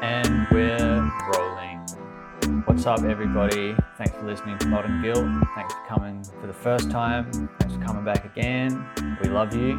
And we're rolling. What's up, everybody? Thanks for listening to Modern Guilt. Thanks for coming for the first time. Thanks for coming back again. We love you.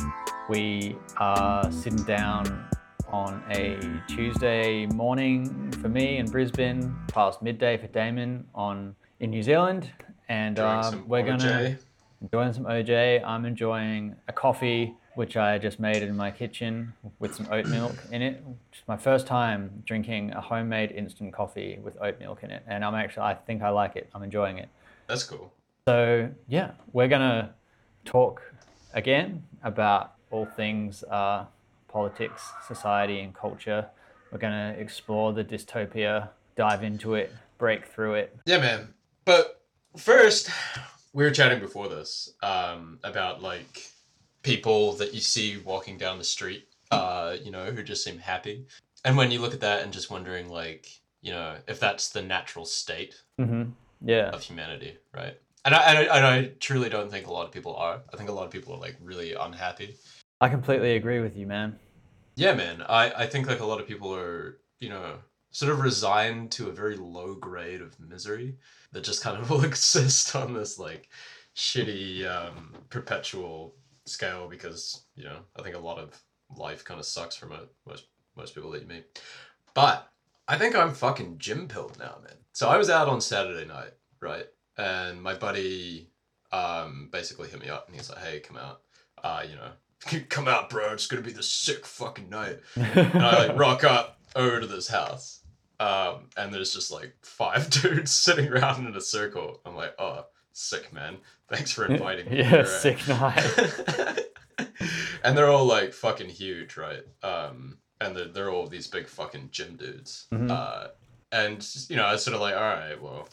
We are sitting down on a Tuesday morning for me in Brisbane, past midday for Damon on in New Zealand, and um, we're gonna OJ. enjoying some OJ. I'm enjoying a coffee which I just made in my kitchen with some oat milk in it. It's my first time drinking a homemade instant coffee with oat milk in it, and I'm actually I think I like it. I'm enjoying it. That's cool. So yeah, we're gonna talk again about all things uh, politics, society, and culture. We're gonna explore the dystopia, dive into it, break through it. Yeah, man. But first, we were chatting before this um, about like people that you see walking down the street, uh, you know, who just seem happy. And when you look at that and just wondering, like, you know, if that's the natural state hmm Yeah. of humanity, right? And I, and I, and I truly don't think a lot of people are. I think a lot of people are like really unhappy. I completely agree with you, man. Yeah, man. I, I think like a lot of people are, you know, sort of resigned to a very low grade of misery that just kind of will exist on this like shitty um, perpetual scale because, you know, I think a lot of life kind of sucks for mo- most most people that you meet. But I think I'm fucking gym pilled now, man. So I was out on Saturday night, right? And my buddy um basically hit me up and he's like, "Hey, come out. Uh, you know, come out, bro. It's gonna be the sick fucking night." And I like rock up over to this house, um, and there's just like five dudes sitting around in a circle. I'm like, "Oh, sick, man. Thanks for inviting me." yeah, You're sick night. and they're all like fucking huge, right? Um, and they're, they're all these big fucking gym dudes. Mhm. Uh, and you know, I was sort of like, all right, well,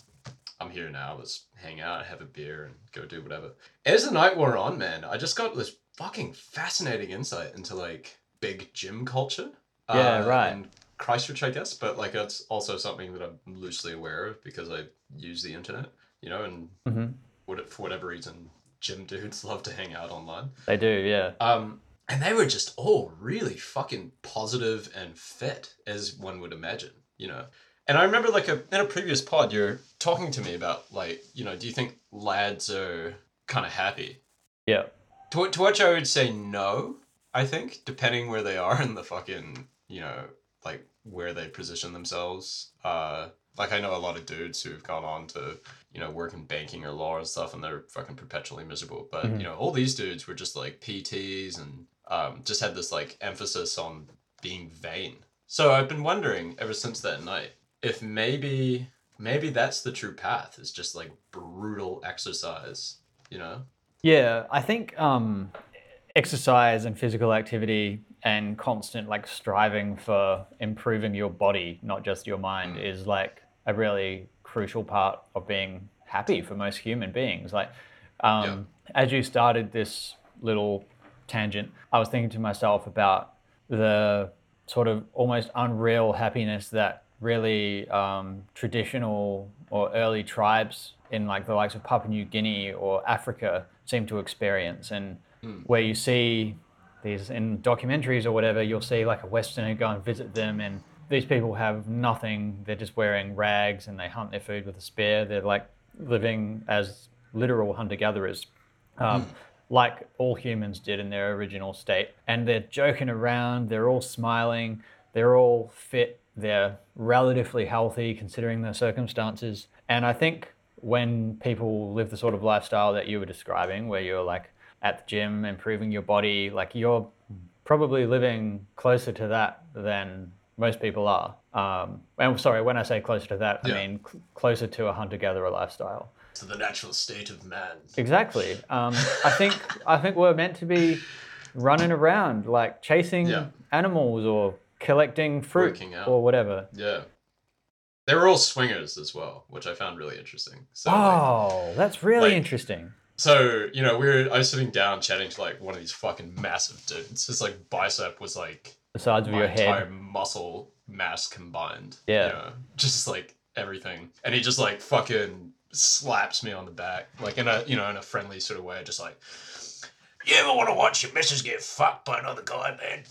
I'm here now. Let's hang out, have a beer, and go do whatever. As the night wore on, man, I just got this fucking fascinating insight into like big gym culture. Yeah, uh, right. in Christchurch, I guess, but like that's also something that I'm loosely aware of because I use the internet, you know, and hmm what for whatever reason, gym dudes love to hang out online. They do, yeah. Um, and they were just all really fucking positive and fit, as one would imagine, you know. And I remember, like, a, in a previous pod, you're talking to me about, like, you know, do you think lads are kind of happy? Yeah. To, to which I would say no, I think, depending where they are in the fucking, you know, like, where they position themselves. Uh, like, I know a lot of dudes who've gone on to, you know, work in banking or law and stuff, and they're fucking perpetually miserable. But, Mhm. you know, all these dudes were just, like, PTs and um, just had this, like, emphasis on being vain. So I've been wondering ever since that night if maybe maybe that's the true path is just like brutal exercise you know Yeah, I think um, exercise and physical activity and constant like striving for improving your body, not just your mind, is like a really crucial part of being happy for most human beings. Like, um, as you started this little tangent, I was thinking to myself about the sort of almost unreal happiness that really um, traditional or early tribes in like the likes of Papua New Guinea or Africa seem to experience, and where you see these in documentaries or whatever, you'll see like a Westerner go and visit them, and these people have nothing. They're just wearing rags and they hunt their food with a spear. They're like living as literal hunter gatherers um, like all humans did in their original state. And they're joking around, they're all smiling, they're all fit, they're relatively healthy considering their circumstances. And I think when people live the sort of lifestyle that you were describing, where you're like at the gym, improving your body, like you're probably living closer to that than most people are. Um, and sorry, when I say closer to that, I mean cl- closer to a hunter gatherer lifestyle. to the natural state of man Exactly. Um, I think I think we're meant to be running around, like chasing Yeah. animals or collecting fruit or whatever. yeah they were all swingers as well which i found really interesting so like, Oh, that's really like- interesting. so you know we were i was sitting down chatting to like one of these fucking massive dudes his like bicep was like The size of my your entire head. muscle mass combined. Yeah. You know, just like everything. And he just like fucking slaps me on the back, like in a you know, in a friendly sort of way, just like You ever want to watch your missus get fucked by another guy, man?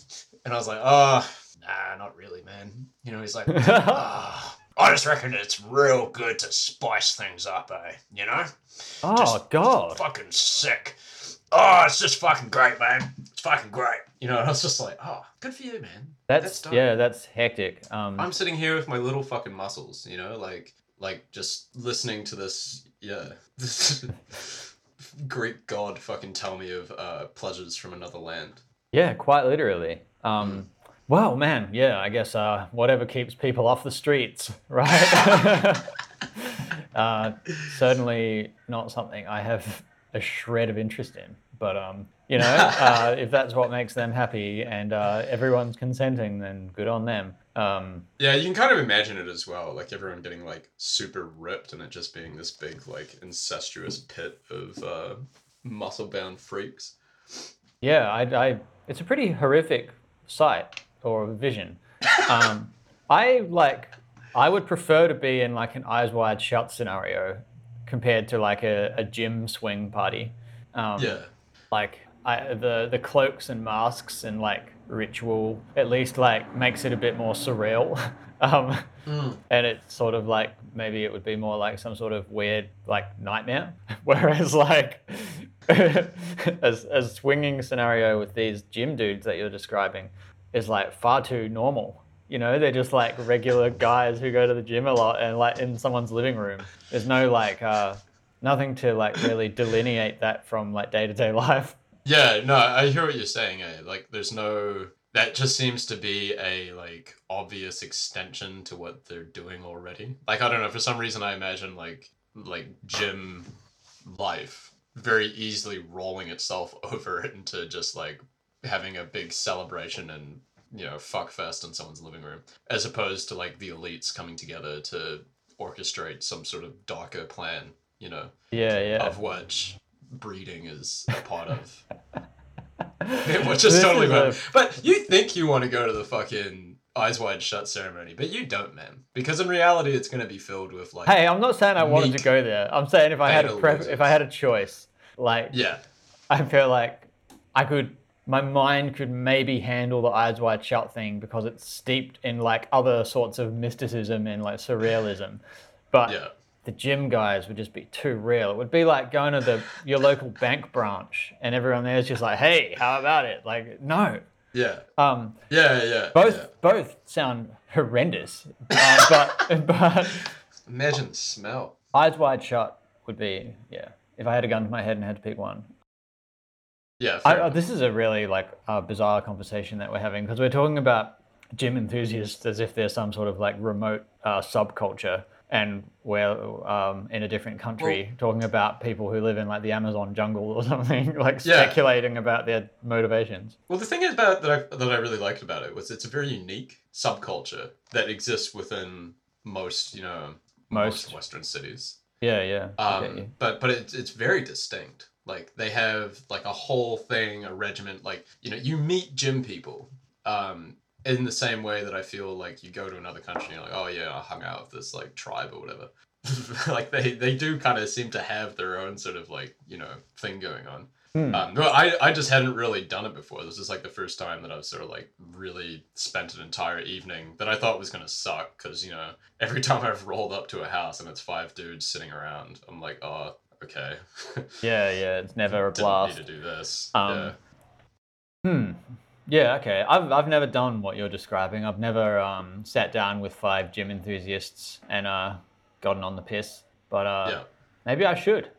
And I was like, oh nah, not really, man. You know, he's like, ah, I just reckon it's real good to spice things up, eh? You know? oh Just God. Fucking sick. Oh, it's just fucking great, man. It's fucking great. You know, and I was just like, oh, good for you, man. That's dope. yeah, that's hectic. Um, I'm sitting here with my little fucking muscles, you know, like like just listening to this, yeah, this Greek god fucking tell me of uh, pleasures from another land. yeah, quite literally. Um, well, man, yeah, I guess uh, whatever keeps people off the streets, right? uh, certainly not something I have a shred of interest in, but um, you know, uh, if that's what makes them happy and uh, everyone's consenting, then good on them. Um, Yeah, you can kind of imagine it as well, like everyone getting like super ripped and it just being this big like incestuous pit of uh, muscle bound freaks. Yeah, I, I, it's a pretty horrific sight or vision. Um, I like, I would prefer to be in like an eyes wide shut scenario compared to like a, a gym swing party. Um, Yeah. Like I, the the cloaks and masks and like ritual at least like makes it a bit more surreal. um, and it's sort of like maybe it would be more like some sort of weird like nightmare. Whereas like as a swinging scenario with these gym dudes that you're describing is like far too normal. You know they're just like regular guys who go to the gym a lot and like in someone's living room. There's no like uh nothing to like really delineate that from like day-to-day life Yeah, no, I hear what you're saying. Eh? Like, there's no. That just seems to be a like obvious extension to what they're doing already. Like, I don't know. For some reason, I imagine like like gym life very easily rolling itself over into just like having a big celebration and you know fuck fest in someone's living room, as opposed to like the elites coming together to orchestrate some sort of darker plan. You know, yeah yeah of which breeding is a part of. Which is totally a- But you think you want to go to the fucking eyes wide shut ceremony, but you don't, man. Because in reality, it's going to be filled with like. Hey, I'm not saying I wanted to go there. I'm saying if I had a pref- if I had a choice, like Yeah. I feel like I could my mind could maybe handle the eyes wide shut thing because it's steeped in like other sorts of mysticism and like surrealism. But Yeah. The gym guys would just be too real. It would be like going to the your local bank branch and everyone there is just like, "Hey, how about it?" Like, no. Yeah. Um, Yeah. Yeah. both yeah. both sound horrendous, uh, but but Imagine the smell. Eyes wide shut would be yeah. If I had a gun to my head and had to pick one, Yeah. I, uh, this is a really like uh, bizarre conversation that we're having because we're talking about gym enthusiasts as if they're some sort of like remote uh, subculture, and we're um, in a different country talking about people who live in like the Amazon jungle or something, like Yeah. speculating about their motivations. Well, the thing about that I that I really liked about it was it's a very unique subculture that exists within most you know Most. Western cities. Yeah, yeah. Um, but but it's it's very distinct. Like they have like a whole thing, a regiment. Like you know, you meet gym people, um, in the same way that I feel like you go to another country and you're like, oh yeah, I hung out with this like tribe or whatever. like they they do kind of seem to have their own sort of like you know thing going on. Hmm. Um, no, I, I just hadn't really done it before. This is like the first time that I've sort of like really spent an entire evening that I thought was gonna suck because you know every time I've rolled up to a house and it's five dudes sitting around, I'm like, oh, okay, Yeah, yeah. It's never a didn't blast. need to do this. Um, yeah. Hmm. Yeah. Okay. I've I've never done what you're describing. I've never um, sat down with five gym enthusiasts and uh, gotten on the piss. But uh, Yeah. maybe I should.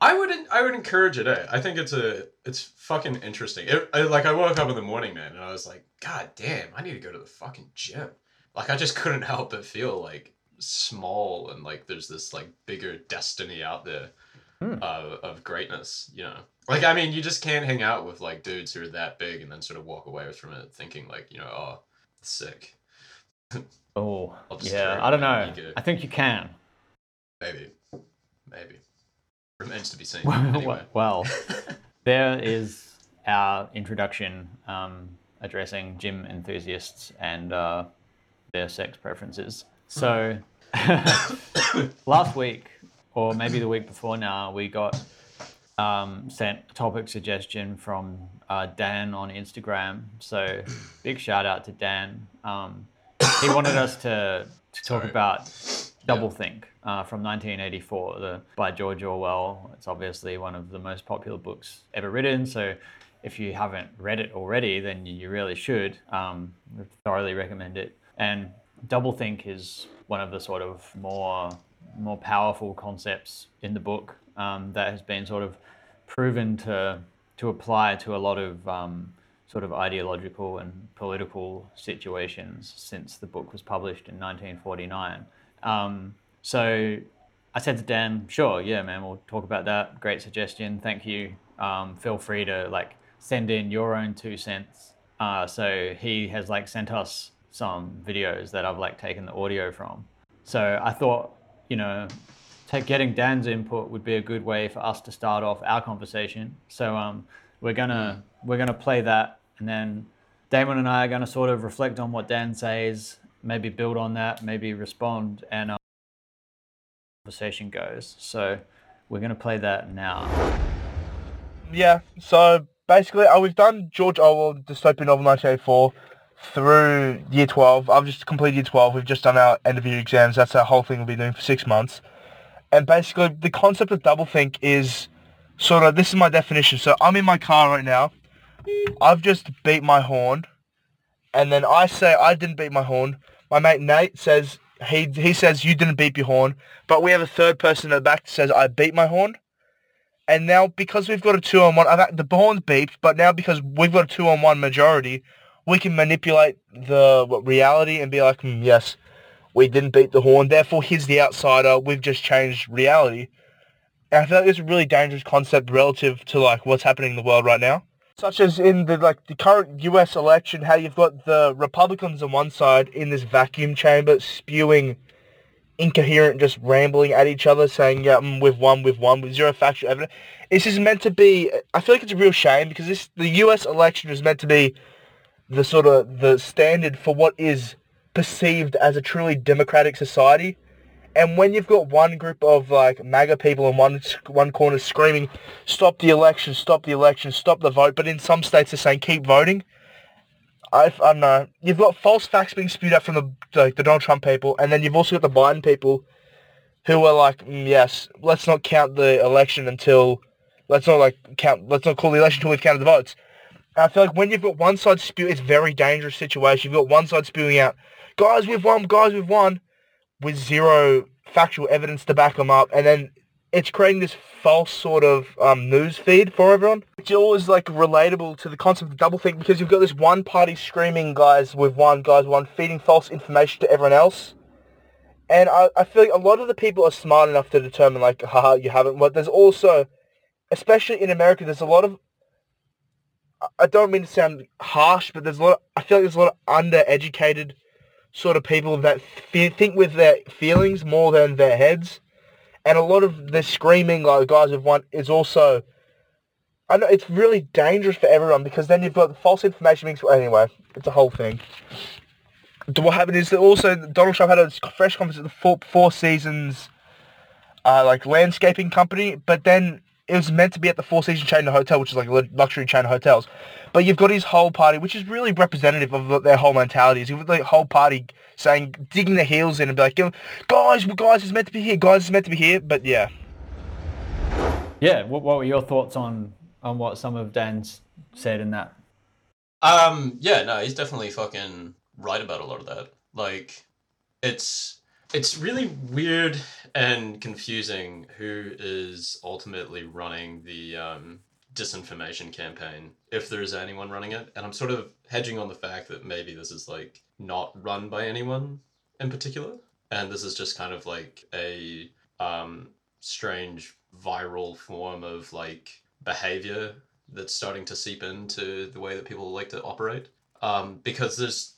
I would I would encourage it. Eh? I think it's a it's fucking interesting. It, I, like I woke up in the morning, man, and I was like, God damn, I need to go to the fucking gym. Like I just couldn't help but feel like small and like there's this like bigger destiny out there Hmm. of, of greatness. You know, like I mean, you just can't hang out with like dudes who are that big and then sort of walk away from it thinking like you know, oh, sick. Oh, yeah. I don't know. ego. I think you can. Maybe, maybe remains to be seen. Anyway. well, there is our introduction um, addressing gym enthusiasts and uh, their sex preferences. So, last week, or maybe the week before now, we got um, sent a topic suggestion from uh, Dan on Instagram. So big shout out to Dan. Um, he wanted us to, to talk Sorry. about Doublethink uh, from 1984 the, by George Orwell. It's obviously one of the most popular books ever written. So if you haven't read it already, then you really should. Um, I thoroughly recommend it. And doublethink is one of the sort of more more powerful concepts in the book um, that has been sort of proven to to apply to a lot of um, sort of ideological and political situations since the book was published in 1949. Um, so I said to Dan, "Sure, yeah, man, we'll talk about that. Great suggestion. Thank you. Um, feel free to like send in your own two cents." Uh, so he has like sent us some videos that I've like taken the audio from. So I thought, you know, getting Dan's input would be a good way for us to start off our conversation. So um, we're gonna we're gonna play that, and then Damon and I are gonna sort of reflect on what Dan says, maybe build on that, maybe respond, and um, conversation goes. So we're gonna play that now. Yeah, so basically, uh, we've done George Orwell, dystopian novel 1984, through year 12. I've just completed year 12. We've just done our end of year exams. That's our whole thing we'll be doing for six months. And basically, the concept of doublethink is sort of, this is my definition. So I'm in my car right now. I've just beat my horn. And then I say I didn't beat my horn. My mate Nate says, he, he says you didn't beat your horn. But we have a third person in the back that says I beat my horn. And now because we've got a two on one, the horn's beeped, but now because we've got a two on one majority, we can manipulate the what, reality and be like, "Hmm, yes, we didn't beat the horn. Therefore, he's the outsider. We've just changed reality. And I feel like it's a really dangerous concept relative to like what's happening in the world right now. Such as in the like the current U.S. election, how you've got the Republicans on one side in this vacuum chamber spewing incoherent, just rambling at each other, saying, yeah, mm, we've won, we've won, with zero factual evidence. This is meant to be, I feel like it's a real shame because this the US election is meant to be the sort of, the standard for what is perceived as a truly democratic society. And when you've got one group of like MAGA people in one one corner screaming, "Stop the election! Stop the election! Stop the vote!" but in some states they're saying, "Keep voting." I, I don't know. You've got false facts being spewed out from the like the Donald Trump people, and then you've also got the Biden people, who are like, mm, "Yes, let's not count the election until, let's not like count, let's not call the election until we've counted the votes." I feel like when you've got one side spew, it's a very dangerous situation. You've got one side spewing out, "Guys, we've won! Guys, we've won!" with zero factual evidence to back them up, and then it's creating this false sort of um, news feed for everyone, which is always like relatable to the concept of doublethink because you've got this one party screaming, guys, we've won, guys, we've won, feeding false information to everyone else. And I, I feel like a lot of the people are smart enough to determine like, haha, you haven't. But there's also, especially in America, there's a lot of, I- don't mean to sound harsh, but there's a lot, of, I feel like there's a lot of undereducated sort of people that think with their feelings more than their heads. And a lot of the screaming like guys have won is also I know it's really dangerous for everyone because then you've got false information being anyway it's a whole thing. What happened is that also Donald Trump had a fresh conference at the four, four seasons uh, like landscaping company but then it was meant to be at the Four Seasons chain of hotel which is like a luxury chain of hotels but you've got his whole party which is really representative of their whole mentality is you've got the whole party saying digging their heels in and be like guys guys it's meant to be here guys it's meant to be here but yeah Yeah, what, what were your thoughts on on what some of Dan's said in that? Um, yeah, no, he's definitely fucking right about a lot of that. Like, it's it's really weird and confusing who is ultimately running the um, disinformation campaign, if there is anyone running it. And I'm sort of hedging on the fact that maybe this is like not run by anyone in particular, and this is just kind of like a um, strange viral form of like behavior that's starting to seep into the way that people like to operate. Um, because there's,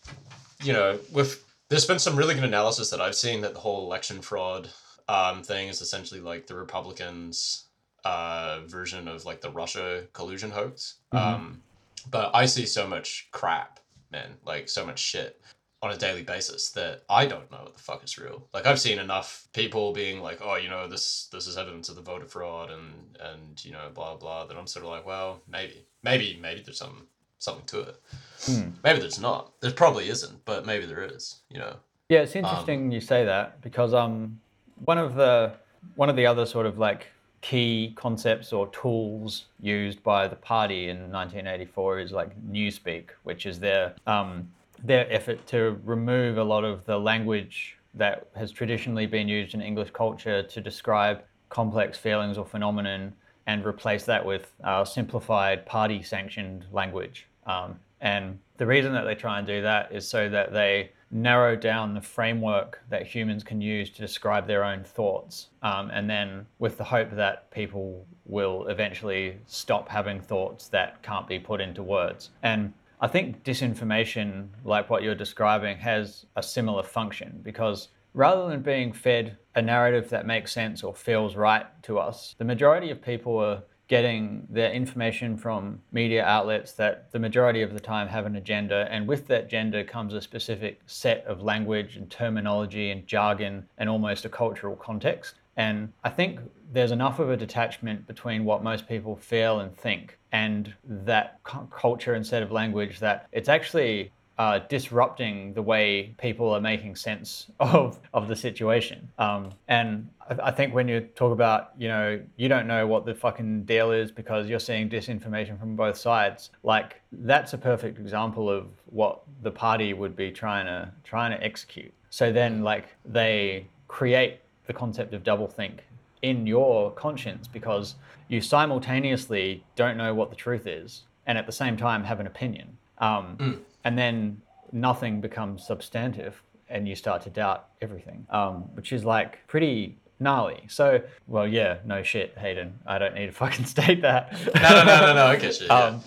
you know, with there's been some really good analysis that I've seen that the whole election fraud um, thing is essentially like the Republicans' uh, version of like the Russia collusion hoax. Mhm. Um, but I see so much crap, man, like so much shit. on a daily basis that I don't know what the fuck is real. Like I've seen enough people being like, oh, you know, this this is evidence of the voter fraud and and you know blah blah. That I'm sort of like, well, maybe maybe maybe there's some something to it. Hmm. Maybe there's not. There probably isn't, but maybe there is. You know. Yeah, it's interesting you say that because um, one of the one of the other sort of like key concepts or tools used by the party in 1984 is like Newspeak, which is their um, their effort to remove a lot of the language that has traditionally been used in English culture to describe complex feelings or phenomenon and replace that with uh, simplified party sanctioned language. Um, and the reason that they try and do that is so that they narrow down the framework that humans can use to describe their own thoughts. Um, and then with the hope that people will eventually stop having thoughts that can't be put into words. And I think disinformation, like what you're describing, has a similar function because rather than being fed a narrative that makes sense or feels right to us, the majority of people are getting their information from media outlets that the majority of the time have an agenda. And with that agenda comes a specific set of language and terminology and jargon and almost a cultural context. And I think there's enough of a detachment between what most people feel and think and that culture and set of language that it's actually uh, disrupting the way people are making sense of of the situation. Um, and I, I, think when you talk about, you know, you don't know what the fucking deal is because you're seeing disinformation from both sides. Like that's a perfect example of what the party would be trying to trying to execute. So then, like they create the concept of doublethink in your conscience because you simultaneously don't know what the truth is and at the same time have an opinion. Um, mm and then nothing becomes substantive and you start to doubt everything, um, which is like pretty gnarly. So, well, yeah, no shit, Hayden. I don't need to fucking state that. no, no, no, no, no. I get you. Yeah. Um,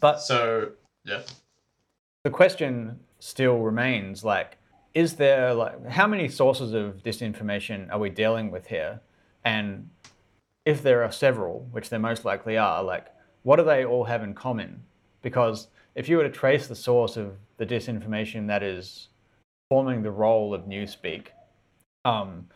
but so, yeah. The question still remains like, is there like how many sources of disinformation are we dealing with here? And if there are several, which there most likely are, like, what do they all have in common? Because if you were to trace the source of the disinformation that is forming the role of Newspeak, um,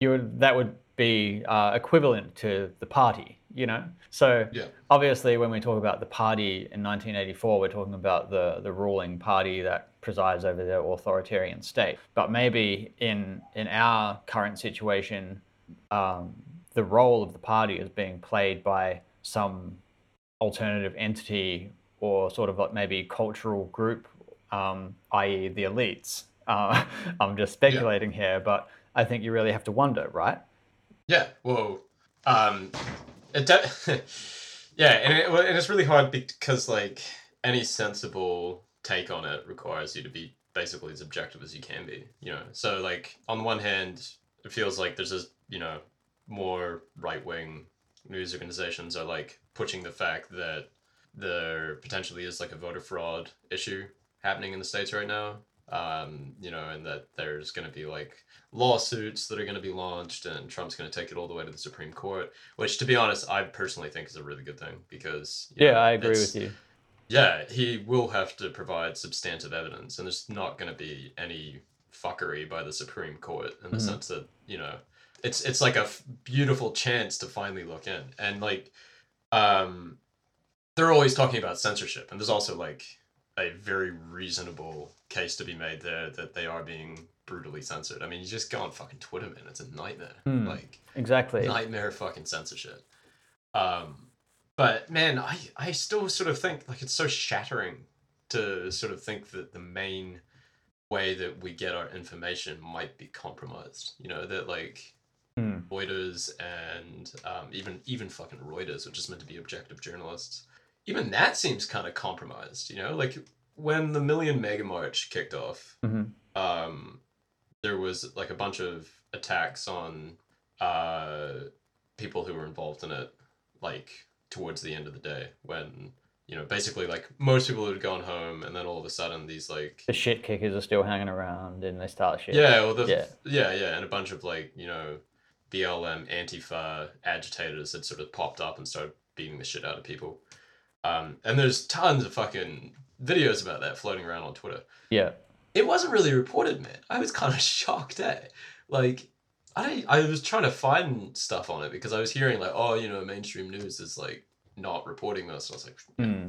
you would that would be uh, equivalent to the party, you know. So yeah. obviously, when we talk about the party in 1984, we're talking about the the ruling party that presides over the authoritarian state. But maybe in in our current situation, um, the role of the party is being played by some alternative entity or sort of like maybe cultural group, um, i.e., the elites. Uh, I'm just speculating yeah. here, but I think you really have to wonder, right? Yeah. Well, um, it de- yeah, and, it, and it's really hard because like any sensible take on it requires you to be basically as objective as you can be. You know, so like on the one hand, it feels like there's a you know more right wing news organizations are like pushing the fact that there potentially is like a voter fraud issue happening in the states right now. Um, you know, and that there's going to be like lawsuits that are going to be launched, and Trump's going to take it all the way to the Supreme Court. Which, to be honest, I personally think is a really good thing because yeah, know, I agree with you. Yeah, he will have to provide substantive evidence, and there's not going to be any fuckery by the Supreme Court in the mm-hmm. sense that you know it's it's like a f- beautiful chance to finally look in and like um they're always talking about censorship, and there's also like a very reasonable case to be made there that they are being brutally censored. I mean, you just go on fucking Twitter, man. It's a nightmare. Hmm, like exactly nightmare fucking censorship. Um, but man, I I still sort of think like it's so shattering to sort of think that the main way that we get our information might be compromised. You know that like hmm. Reuters and um, even even fucking Reuters, which is meant to be objective journalists, even that seems kind of compromised. You know, like when the Million MAGA March kicked off, mm-hmm. um, there was like a bunch of attacks on uh, people who were involved in it, like towards the end of the day when you know basically like most people had gone home and then all of a sudden these like the shit kickers are still hanging around and they start shit yeah well the, yeah yeah yeah and a bunch of like you know blm antifa agitators had sort of popped up and started beating the shit out of people um, and there's tons of fucking videos about that floating around on Twitter. Yeah. it wasn't really reported, man. I was kind of shocked, eh? Like, I I was trying to find stuff on it because I was hearing like, oh, you know, mainstream news is like not reporting this. I was like, Hmm.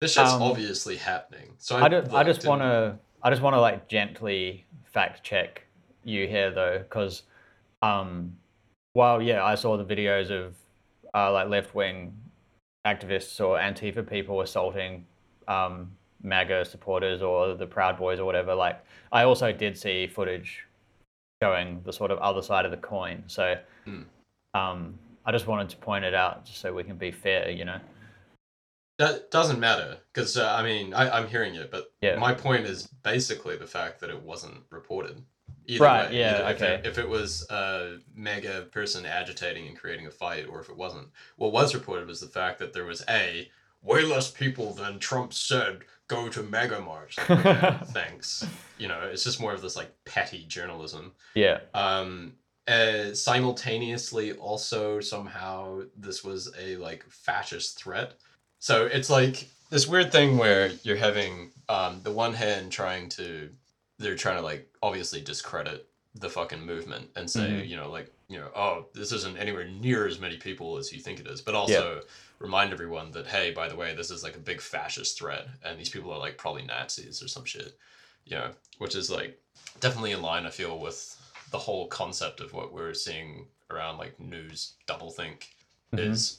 this shit's Um, obviously happening. So I, just, I just want to I just want to like gently fact check you here though because um while yeah I saw the videos of uh, like left wing activists or Antifa people assaulting um MAGA supporters or the Proud Boys or whatever like I also did see footage showing the sort of other side of the coin so Hmm. um I just wanted to point it out just so we can be fair you know That doesn't matter because uh, I mean I, I'm hearing it, but Yeah. my point is basically the fact that it wasn't reported. Either Right, way, yeah, either if okay. It, if it was a MAGA person agitating and creating a fight, or if it wasn't, what was reported was the fact that there was a way less people than Trump said go to MAGA march. Like, thanks. You know, it's just more of this like petty journalism. yeah Um, uh, simultaneously, also somehow this was a like fascist threat. So it's like this weird thing where you're having um, the one hand trying to, they're trying to like obviously discredit the fucking movement and say, Mhm. you know, like, you know, oh, this isn't anywhere near as many people as you think it is, but also remind everyone that, hey, by the way, this is like a big fascist threat and these people are like probably Nazis or some shit, you know, which is like definitely in line, I feel, with the whole concept of what we're seeing around like news doublethink Mhm. is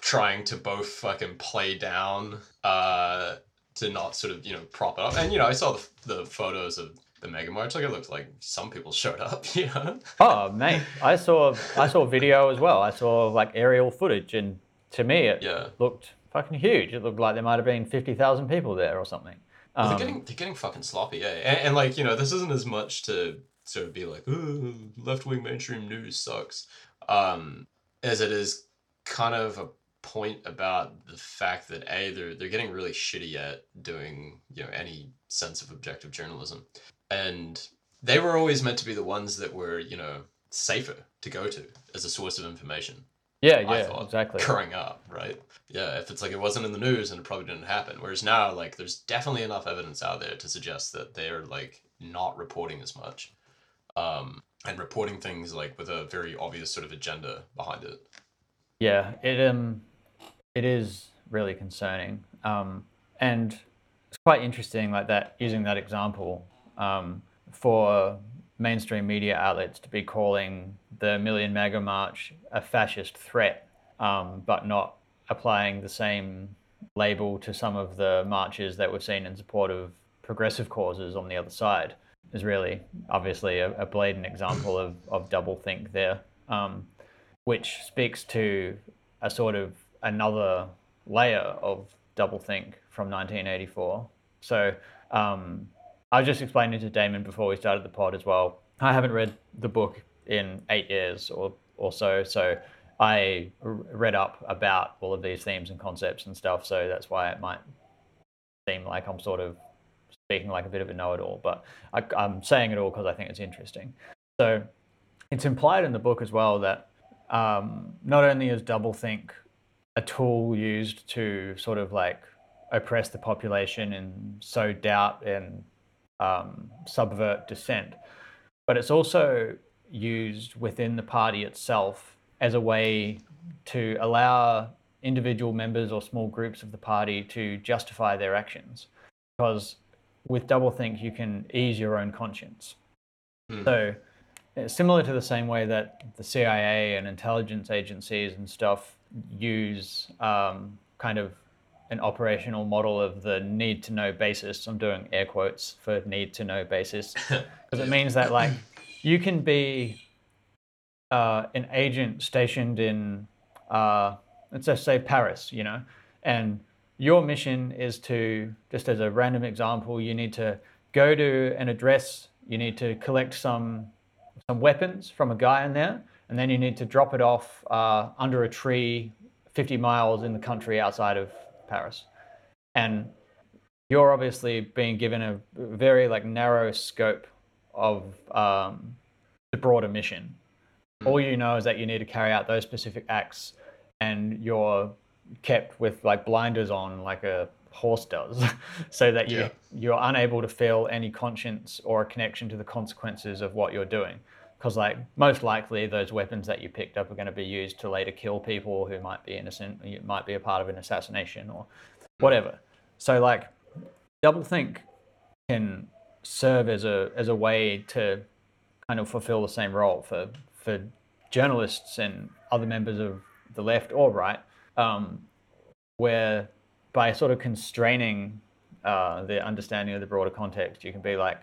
trying to both fucking play down uh to not sort of you know prop it up and you know i saw the, the photos of the MAGA march like it looked like some people showed up you know Oh, mate, I saw I saw video as well. I saw like aerial footage, and to me, it yeah looked fucking huge. It looked like there might have been fifty thousand people there or something. Um, they're getting they're getting fucking sloppy yeah and, and like you know this isn't as much to sort of be like oh, left-wing mainstream news sucks um as it is kind of a point about the fact that a they're they're getting really shitty at doing you know any sense of objective journalism and they were always meant to be the ones that were you know safer to go to as a source of information yeah, I yeah, thought exactly. growing up, right? Yeah, if it's like it wasn't in the news and it probably didn't happen. Whereas now, like, there's definitely enough evidence out there to suggest that they're like not reporting as much, um, and reporting things like with a very obvious sort of agenda behind it. Yeah, it um, it is really concerning. Um, and it's quite interesting, like that, using that example, um, for mainstream media outlets to be calling the Million MAGA March a fascist threat, um, but not applying the same label to some of the marches that we've seen in support of progressive causes on the other side is really obviously a, a blatant example of, of doublethink there. Um, which speaks to a sort of another layer of doublethink from 1984. So um, I was just explaining to Damon before we started the pod as well. I haven't read the book in eight years or, or so, so I read up about all of these themes and concepts and stuff. So that's why it might seem like I'm sort of speaking like a bit of a know-it-all, but I, I'm saying it all because I think it's interesting. So it's implied in the book as well that um, not only is doublethink a tool used to sort of like oppress the population and sow doubt and um, subvert dissent, but it's also used within the party itself as a way to allow individual members or small groups of the party to justify their actions. Because with doublethink, you can ease your own conscience. Hmm. So, uh, similar to the same way that the CIA and intelligence agencies and stuff use um, kind of an operational model of the need to know basis. I'm doing air quotes for need to know basis because it means that like you can be uh, an agent stationed in uh, let's just say Paris, you know, and your mission is to just as a random example, you need to go to an address, you need to collect some some weapons from a guy in there, and then you need to drop it off uh, under a tree 50 miles in the country outside of Paris. And you're obviously being given a very like narrow scope of um, the broader mission. All you know is that you need to carry out those specific acts, and you're kept with like blinders on, like a horse does, so that you Yeah. you're unable to feel any conscience or a connection to the consequences of what you're doing. Because like most likely those weapons that you picked up are going to be used to later kill people who might be innocent, you might be a part of an assassination or whatever. So like doublethink can serve as a as a way to kind of fulfill the same role for for journalists and other members of the left or right, um, where by sort of constraining uh, the understanding of the broader context, you can be like,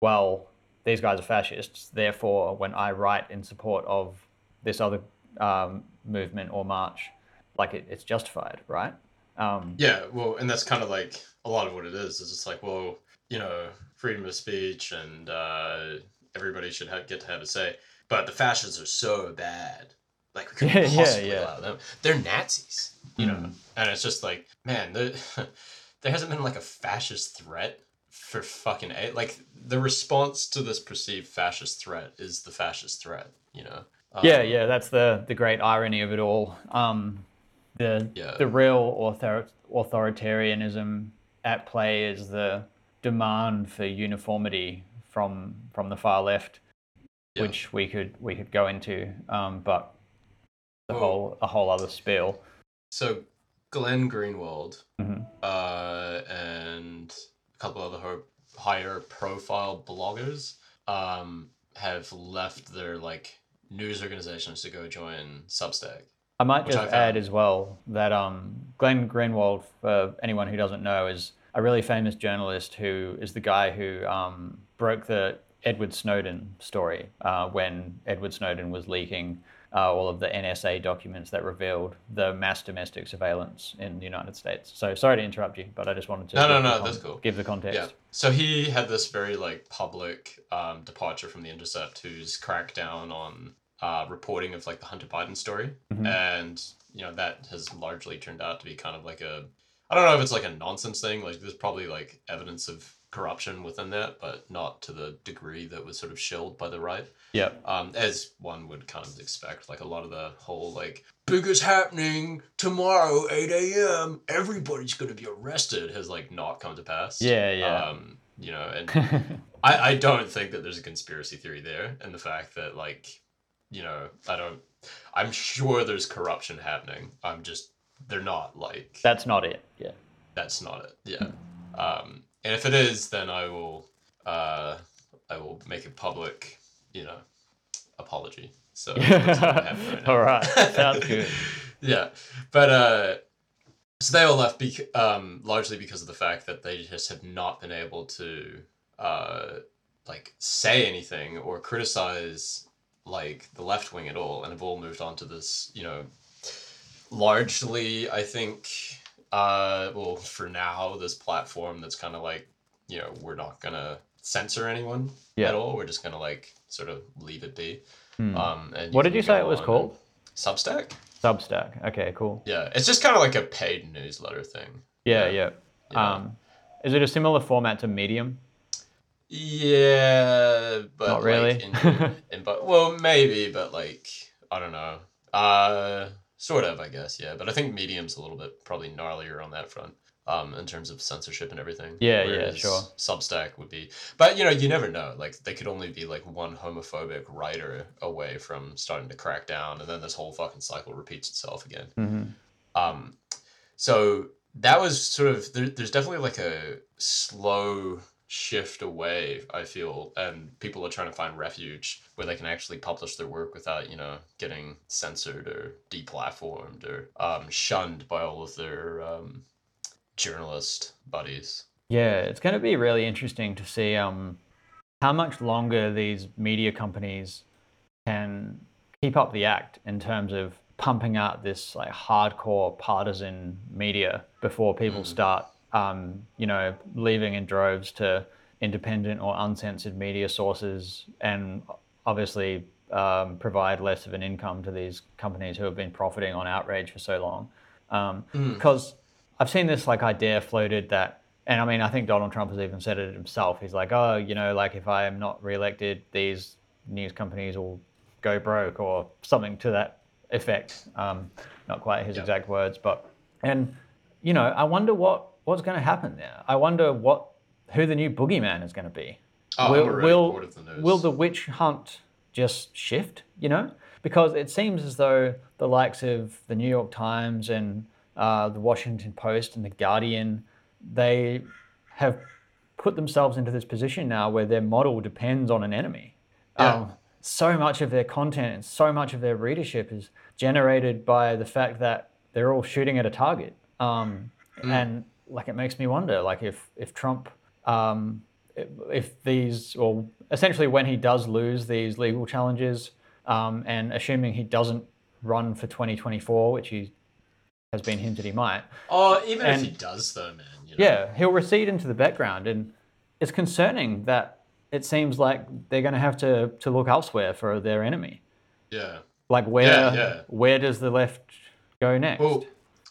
well, these guys are fascists. Therefore, when I write in support of this other um, movement or march, like it, it's justified, right? Um, Yeah, well, and that's kind of like a lot of what it is. Is it's like, well, you know, freedom of speech and uh, everybody should have, get to have a say. But the fascists are so bad. Like we couldn't Yeah, possibly yeah. allow them. They're Nazis, you know. Mm. And it's just like, man, there, there hasn't been like a fascist threat for fucking a like the response to this perceived fascist threat is the fascist threat, you know. yeah, Um, yeah, that's the the great irony of it all. Um, the Yeah. the real author- authoritarianism at play is the demand for uniformity from from the far left, Yeah. which we could we could go into, um, but the Well- whole a whole other spiel. So Glenn Greenwald Mhm. uh, and a couple other ho- higher profile bloggers um, have left their like news organizations to go join Substack. I might just I add as well that um, Glenn Greenwald, for anyone who doesn't know, is a really famous journalist who is the guy who um, broke the Edward Snowden story uh, when Edward Snowden was leaking uh, all of the NSA documents that revealed the mass domestic surveillance in the United States. So sorry to interrupt you, but I just wanted to No, no, give the no, that's cool. give the context. Yeah. So he had this very like public um, departure from the Intercept, who's cracked down on uh, reporting of like the Hunter Biden story, Mhm. and you know that has largely turned out to be kind of like a I don't know if it's like a nonsense thing. Like there's probably like evidence of corruption within that, but not to the degree that was sort of shelled by the right. Yeah. Um, as one would kind of expect, like a lot of the whole like biggest happening tomorrow, eight a.m. Everybody's gonna be arrested has like not come to pass. Yeah, yeah. Um, you know, and I, I don't think that there's a conspiracy theory there, and the fact that like, you know, I don't. I'm sure there's corruption happening. I'm just they're not like That's not it. Yeah. that's not it. Yeah. Um, and if it is, then I will uh, I will make a public, you know, apology. So that's not happening right. All right. Sounds good. yeah, but uh, so they all left bec- um, largely because of the fact that they just have not been able to uh, like say anything or criticize like the left wing at all, and have all moved on to this, you know, largely I think, uh, well for now this platform that's kind of like, you know, we're not gonna censor anyone Yeah. at all. We're just gonna like sort of leave it be. Hmm. Um, and what did you say it was called? Substack. Substack. Okay, cool. Yeah, it's just kind of like a paid newsletter thing. Yeah, Yeah. yeah. Um, is it a similar format to Medium? Yeah, but Not like, really. in, in, but well, maybe, but like I don't know. Uh, sort of, I guess. Yeah, but I think Medium's a little bit probably gnarlier on that front. Um, in terms of censorship and everything. Yeah, yeah, sure. Substack would be, but you know, you never know. Like they could only be like one homophobic writer away from starting to crack down, and then this whole fucking cycle repeats itself again. hmm Um, so that was sort of there, there's definitely like a slow shift away. I feel, and people are trying to find refuge where they can actually publish their work without you know getting censored or deplatformed or um, shunned by all of their um, journalist buddies. Yeah, it's going to be really interesting to see um, how much longer these media companies can keep up the act in terms of pumping out this like hardcore partisan media before people Mm. start, um, you know, leaving in droves to independent or uncensored media sources and obviously um, provide less of an income to these companies who have been profiting on outrage for so long. Um, Mm. because I've seen this like idea floated that, and I mean, I think Donald Trump has even said it himself. He's like, oh, you know, like if I am not reelected, these news companies will go broke or something to that effect. Um, not quite his Yeah. exact words, but and you know, I wonder what what's going to happen there? I wonder what who the new boogeyman is going to be. Oh, will I'm will, the news. will the witch hunt just shift? You know, because it seems as though the likes of the New York Times and uh, the Washington Post and the Guardian, they have put themselves into this position now where their model depends on an enemy. Yeah. Um, so much of their content and so much of their readership is generated by the fact that they're all shooting at a target. Um, And like it makes me wonder, like if if Trump, um, if, these or essentially when he does lose these legal challenges, um, and assuming he doesn't run for 2024, which he has been hinted he might, Oh, even and- if he does, though, man. You know? yeah, he'll recede into the background, and it's concerning that it seems like they're going to have to to look elsewhere for their enemy. Yeah. Like where Yeah, yeah. where does the left go next? Well,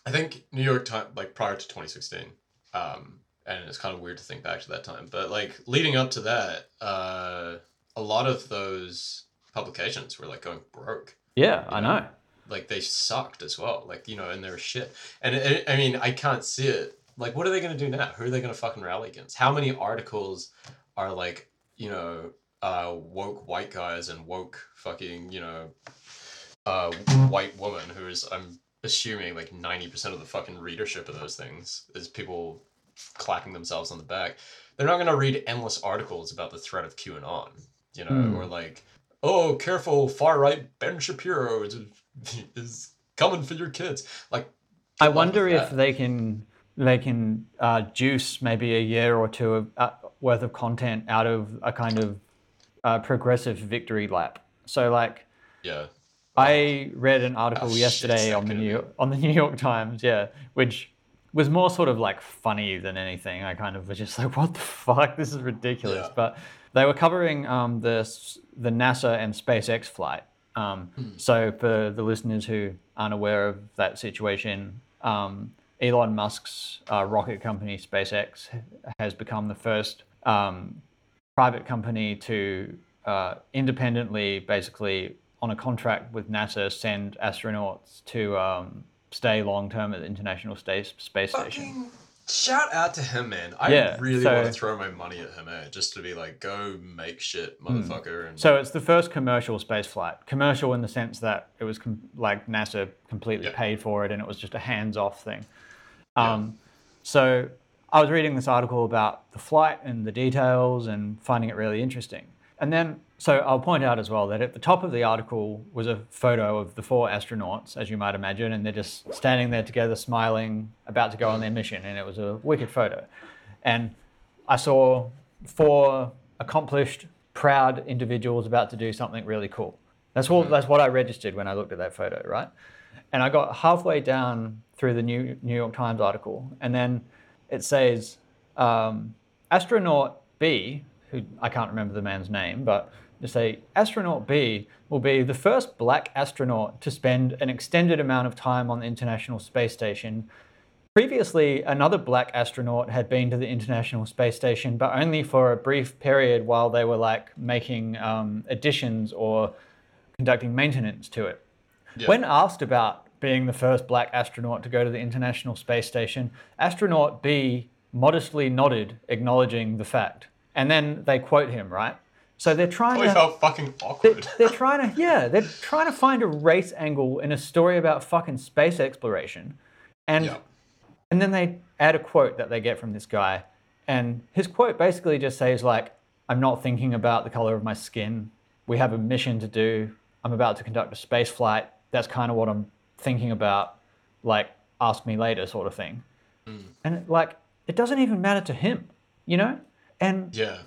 I think New York Times, like prior to 2016, um, and it's kind of weird to think back to that time, but like leading up to that, uh, a lot of those publications were like going broke. yeah, I know. Like they sucked as well. Like you know, and they're shit. And it, I mean, I can't see it. Like, what are they gonna do now? Who are they gonna fucking rally against? How many articles are like, you know, uh, woke white guys and woke fucking, you know, uh, white woman who is, I'm assuming, like 90% of the fucking readership of those things is people clapping themselves on the back. They're not going to read endless articles about the threat of QAnon, you know, Hmm. or like, oh, careful, far right Ben Shapiro is, is coming for your kids. Like, I wonder if that. they can they can uh, juice maybe a year or two of, uh, worth of content out of a kind of uh, progressive victory lap. So like yeah. I read an article Oh, yesterday that on the New York, on the New York Times, yeah, which was more sort of like funny than anything. I kind of was just like, "What the fuck? This is ridiculous." Yeah. But they were covering um, the the NASA and SpaceX flight. Um, Hmm. So for the listeners who aren't aware of that situation, um, Elon Musk's uh, rocket company SpaceX has become the first um, private company to uh, independently, basically on a contract with NASA, send astronauts to um, stay long term at the International Space Space Station. Shout out to him, man. I Yeah, really so- want to throw my money at him, eh? Just to be like, go make shit, motherfucker. And Hmm. So it's the first commercial space flight. Commercial in the sense that it was com- like NASA completely Yeah. paid for it, and it was just a hands-off thing. Um, So I was reading this article about the flight and the details, and finding it really interesting. And then, so I'll point out as well that at the top of the article was a photo of the four astronauts, as you might imagine, and they're just standing there together, smiling, about to go on their mission, and it was a wicked photo. And I saw four accomplished, proud individuals about to do something really cool. That's what that's what I registered when I looked at that photo, right? And I got halfway down through the New New York Times article, and then it says um, astronaut B, who I can't remember the man's name, but they say astronaut B will be the first black astronaut to spend an extended amount of time on the International Space Station Previously, another black astronaut had been to the International Space Station, but only for a brief period while they were like making um, additions or conducting maintenance to it. Yeah. When asked about being the first black astronaut to go to the International Space Station, astronaut B modestly nodded, acknowledging the fact. And then they quote him, right? So they're trying Probably to felt fucking they're, awkward. they're trying to yeah they're trying to find a race angle in a story about fucking space exploration. And Yeah. and then they add a quote that they get from this guy. And his quote basically just says like i'm not thinking about the color of my skin. We have a mission to do. I'm about to conduct a space flight. That's kind of what i'm thinking about. Like ask me later sort of thing. Hmm. And like it doesn't even matter to him you know? And yeah.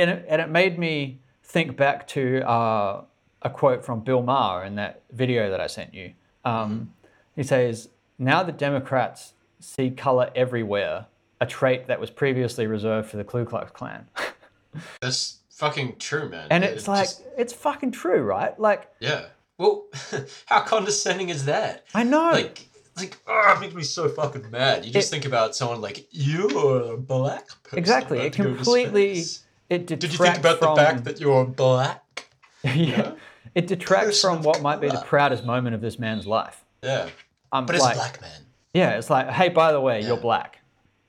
And it, and it made me think back to uh, a quote from Bill Maher in that video that I sent you. Um, He says, "Now the Democrats see color everywhere, a trait that was previously reserved for the Ku Klux Klan." That's fucking true, man. and It it's like, just- it's fucking true, right? Like, yeah. Well, how condescending is that? I know. Like, like, oh, it makes me so fucking mad. You just It- think about someone like you're a black person. exactly. It to go to completely. Space." It detracts Did you think about from, the fact that you're black? yeah, it detracts Person from what might be the proudest moment of this man's life. Yeah. Um, But it's like, a black man. Yeah, it's like, hey, by the way, you're black.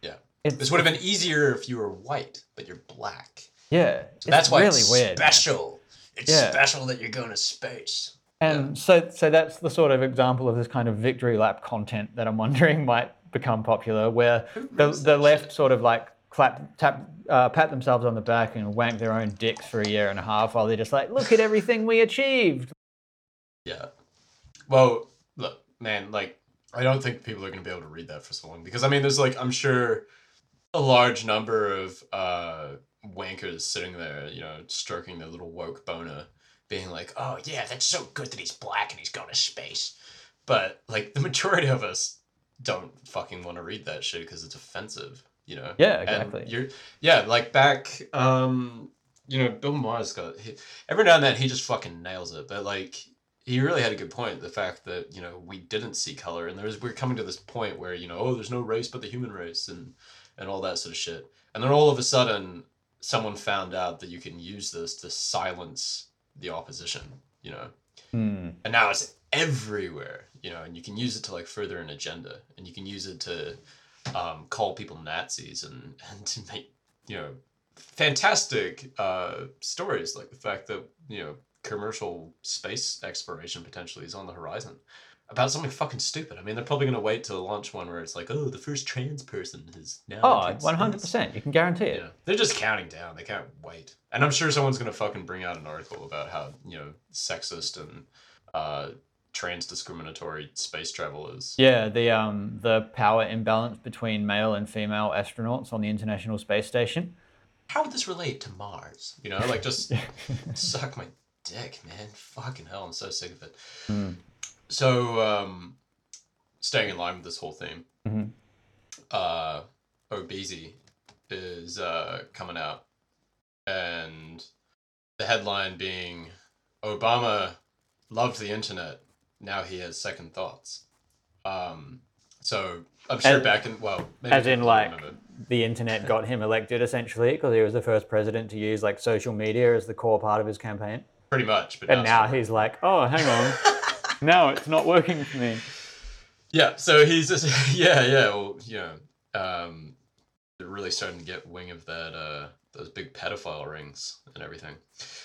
Yeah. It's, This would have been easier if you were white, but you're black. yeah. So that's why really it's weird. man. special. It's Yeah. special that you're going to space. And so, so that's the sort of example of this kind of victory lap content that I'm wondering might become popular, where the, the left shit? sort of like clap, tap, uh, pat themselves on the back and wank their own dicks for a year and a half, while they're just like, look at everything we achieved. Yeah. Well, look, man, like I don't think people are going to be able to read that for so long because I mean, there's like I'm sure a large number of uh wankers sitting there, you know, stroking their little woke boner, being like, "Oh yeah, that's so good that he's black and he's going to space." But like the majority of us don't fucking want to read that shit because it's offensive, you know. Yeah, And exactly. you're yeah, like back um you know, Bill Maher's got he, every now and then he just fucking nails it, but like he really had a good point. The fact that you know we didn't see color, and there's we're coming to this point where you know oh there's no race but the human race, and and all that sort of shit, and then all of a sudden someone found out that you can use this to silence the opposition, you know, Hmm. and now it's everywhere, you know, and you can use it to like further an agenda, and you can use it to um, call people Nazis and and to make you know fantastic uh, stories like the fact that you know commercial space exploration potentially is on the horizon about something fucking stupid. I mean, they're probably going to wait to launch one where it's like, oh, the first trans person has now. Oh, 100%. You can guarantee it. Yeah, they're just counting down. They can't wait. And I'm sure someone's going to fucking bring out an article about how you know sexist and uh, trans discriminatory space travel is. Yeah, the um the power imbalance between male and female astronauts on the International Space Station. How would this relate to Mars? You know, like just suck my dick, man. Fucking hell, I'm so sick of it. Hmm. So, um, staying in line with this whole theme, Mhm. uh, Obese is uh, coming out, and the headline being Obama loved the internet, now he has second thoughts. Um, so I'm sure As- back in well, maybe as in, like, remember. The internet got him elected essentially because he was the first president to use like social media as the core part of his campaign. pretty much, but And now it's- he's like, oh, hang on. no, it's not working for me. Yeah, so he's just yeah, yeah, well, you know, um, really starting to get wing of that uh those big pedophile rings and everything.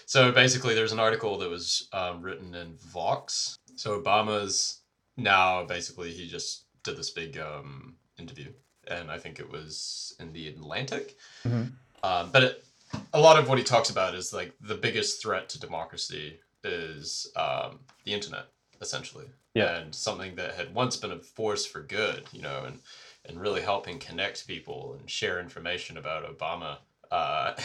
So basically, there's an article that was um, written in Vox. So Obama's now basically he just did this big um, interview, and I think it was in the Atlantic. Mhm. Um, but it, a lot of what he talks about is like the biggest threat to democracy is um, the internet, essentially Yeah. and something that had once been a force for good, you know, and and really helping connect people and share information about Obama, uh,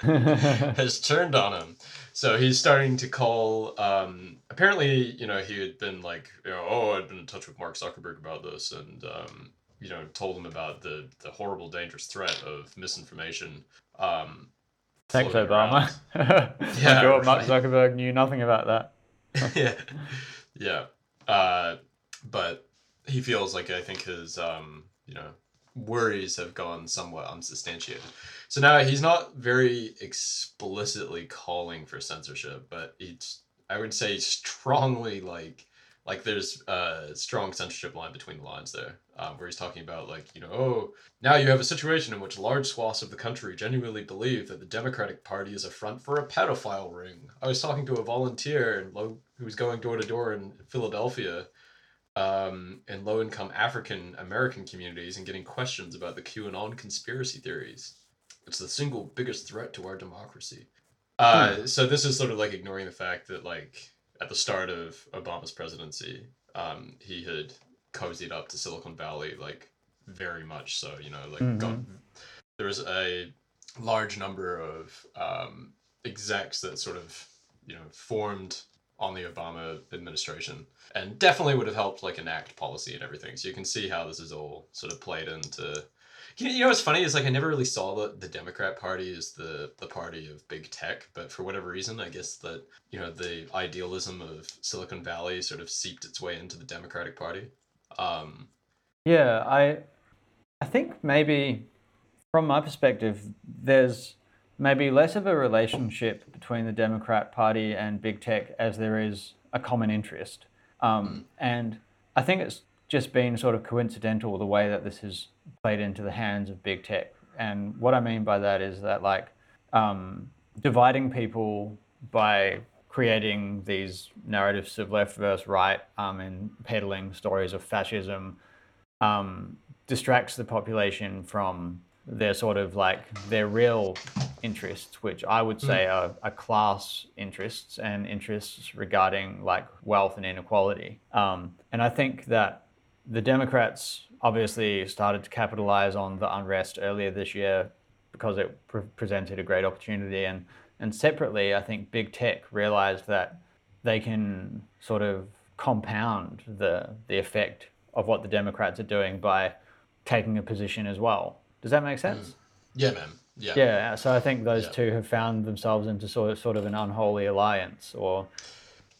has turned on him. So he's starting to call. Um, apparently, you know, he had been like, you know, oh, I'd been in touch with Mark Zuckerberg about this, and um, you know, told him about the the horrible, dangerous threat of misinformation. Um, Thanks, Obama. Yeah, Mark. Zuckerberg knew nothing about that. yeah, yeah. Uh, but he feels like I think his um, you know worries have gone somewhat unsubstantiated. So now he's not very explicitly calling for censorship, but it's I would say strongly like like there's a strong censorship line between the lines there, um, where he's talking about like you know oh now you have a situation in which large swaths of the country genuinely believe that the Democratic Party is a front for a pedophile ring. I was talking to a volunteer who was going door to door in Philadelphia um, in low income African American communities and getting questions about the QAnon conspiracy theories. It's the single biggest threat to our democracy. Uh, So this is sort of like ignoring the fact that like at the start of Obama's presidency, um, he had cozied up to Silicon Valley like very much so. You know, like got, there was a large number of um, execs that sort of you know formed on the Obama administration and definitely would have helped like enact policy and everything. So you can see how this is all sort of played into. You know, what's funny is like I never really saw the, the Democrat Party as the the party of big tech, but for whatever reason, I guess that you know the idealism of Silicon Valley sort of seeped its way into the Democratic Party. Um, Yeah, I I think maybe from my perspective, there's maybe less of a relationship between the Democrat Party and big tech as there is a common interest. Um, and I think it's just been sort of coincidental the way that this has played into the hands of big tech. And what I mean by that is that like um, dividing people by creating these narratives of left versus right um, and peddling stories of fascism um, distracts the population from their sort of like their real interests, which I would say are, are class interests and interests regarding like wealth and inequality. Um, and I think that the Democrats obviously started to capitalize on the unrest earlier this year because it pre- presented a great opportunity. And, and separately, I think big tech realized that they can sort of compound the, the effect of what the Democrats are doing by taking a position as well. Does that make sense? Yeah, man. Yeah. Yeah. So I think those Yeah. two have found themselves into sort of, sort of an unholy alliance or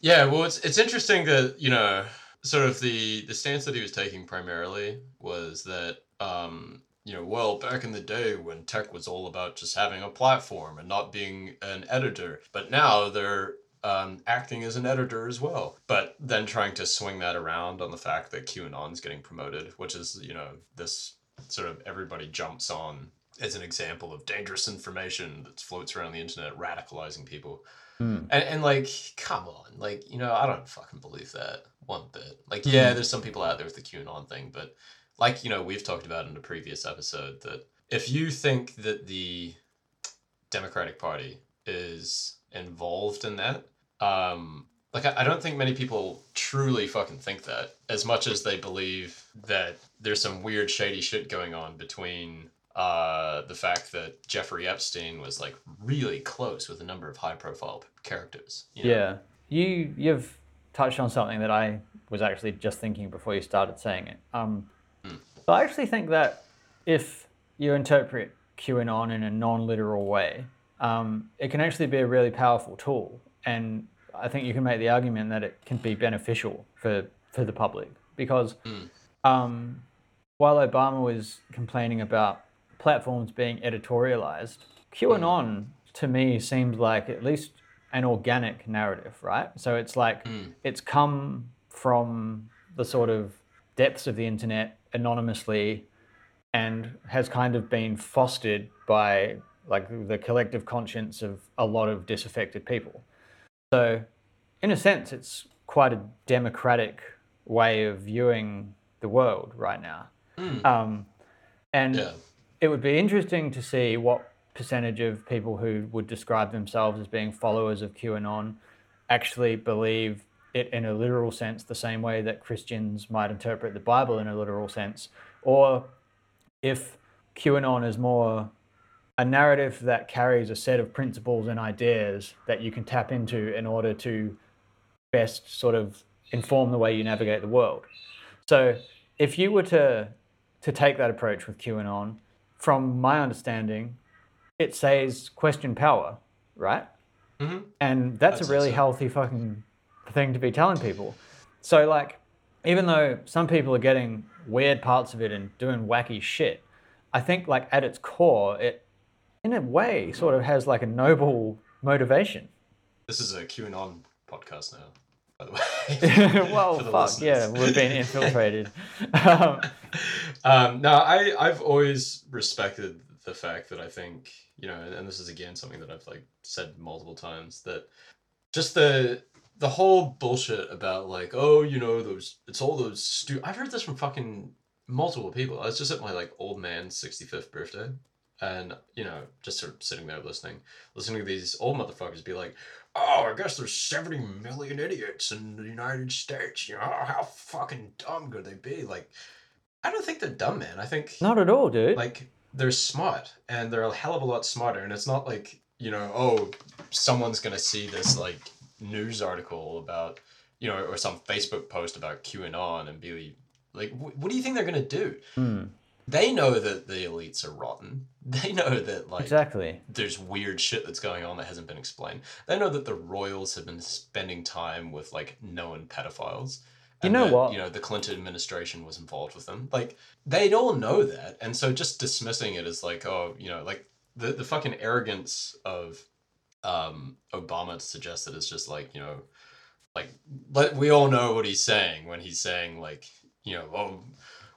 Yeah, well, it's it's interesting that you know, sort of the the stance that he was taking primarily was that um, you know, well, back in the day when tech was all about just having a platform and not being an editor, but now they're um, acting as an editor as well. But then trying to swing that around on the fact that QAnon's getting promoted, which is you know this sort of everybody jumps on as an example of dangerous information that floats around the internet radicalizing people. Hmm. And, and like, come on, like, you know, I don't fucking believe that one bit. Like, yeah, Mm. there's some people out there with the QAnon thing, but like, you know, we've talked about in a previous episode that if you think that the Democratic Party is involved in that, um, like, I, I don't think many people truly fucking think that as much as they believe that there's some weird, shady shit going on between uh, the fact that Jeffrey Epstein was like really close with a number of high profile characters. you know? Yeah. You you've touched on something that I was actually just thinking before you started saying it. Um, so I actually think that if you interpret QAnon in a non-literal way, um, it can actually be a really powerful tool, and I think you can make the argument that it can be beneficial for for the public because um, while Obama was complaining about platforms being editorialized, QAnon to me seems like at least an organic narrative, right? So it's like hmm. it's come from the sort of depths of the internet anonymously and has kind of been fostered by like the collective conscience of a lot of disaffected people. So, in a sense, it's quite a democratic way of viewing the world right now. Um, and Yeah. it would be interesting to see what percentage of people who would describe themselves as being followers of QAnon actually believe it in a literal sense, the same way that Christians might interpret the Bible in a literal sense, or if QAnon is more a narrative that carries a set of principles and ideas that you can tap into in order to best sort of inform the way you navigate the world. So if you were to to take that approach with QAnon, from my understanding, it says question power, right? Mhm. And that's I'd a really so. healthy fucking thing to be telling people. So like, even though some people are getting weird parts of it and doing wacky shit, I think like at its core, it in a way sort of has like a noble motivation. This is a QAnon podcast now, by the way. well, the fuck yeah, we've been infiltrated. um, um, no, I I've always respected the fact that I think you know, and, and this is again something that I've like said multiple times that just the the whole bullshit about like oh you know those it's all those stu I've heard this from fucking multiple people. I was just at my like old man's sixty fifth birthday. And you know, just sort of sitting there listening, listening to these old motherfuckers be like, "Oh, I guess there's seventy million idiots in the United States. You know, how fucking dumb could they be?" Like, I don't think they're dumb, man. I think not at all, dude. like they're smart and they're a hell of a lot smarter. And it's not like you know, oh, someone's gonna see this like news article about you know, or some Facebook post about QAnon and be like, what do you think they're gonna do? Hmm, They know that the elites are rotten. They know that like exactly. there's weird shit that's going on that hasn't been explained. They know that the royals have been spending time with like known pedophiles. You know that, what? You know, the Clinton administration was involved with them. Like they'd all know that. And so just dismissing it as like, oh, you know, like the, the fucking arrogance of um Obama to suggest that it's just like, you know, like let we all know what he's saying when he's saying like you know, oh,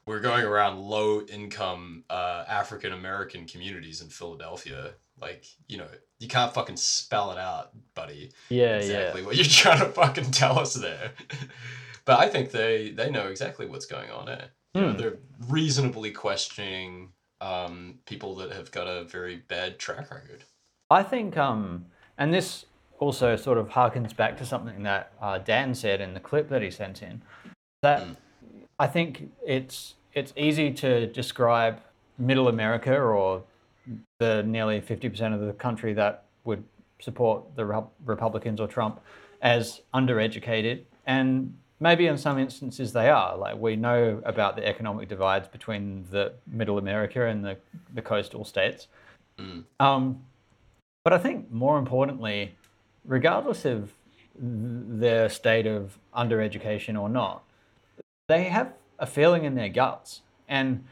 we're going around low income uh, African American communities in Philadelphia. Like, you know, you can't fucking spell it out, buddy. Yeah, exactly yeah. what you're trying to fucking tell us there. but I think they they know exactly what's going on. You know, Hmm. they're reasonably questioning um, people that have got a very bad track record. I think, um, and this also sort of harkens back to something that uh, Dan said in the clip that he sent in. That Mm. I think it's it's easy to describe Middle America or the nearly fifty percent of the country that would support the Rep- Republicans or Trump as undereducated, and maybe in some instances they are. Like we know about the economic divides between the Middle America and the, the coastal states. Mm. Um, but I think more importantly, regardless of th- their state of undereducation or not, they have a feeling in their guts. And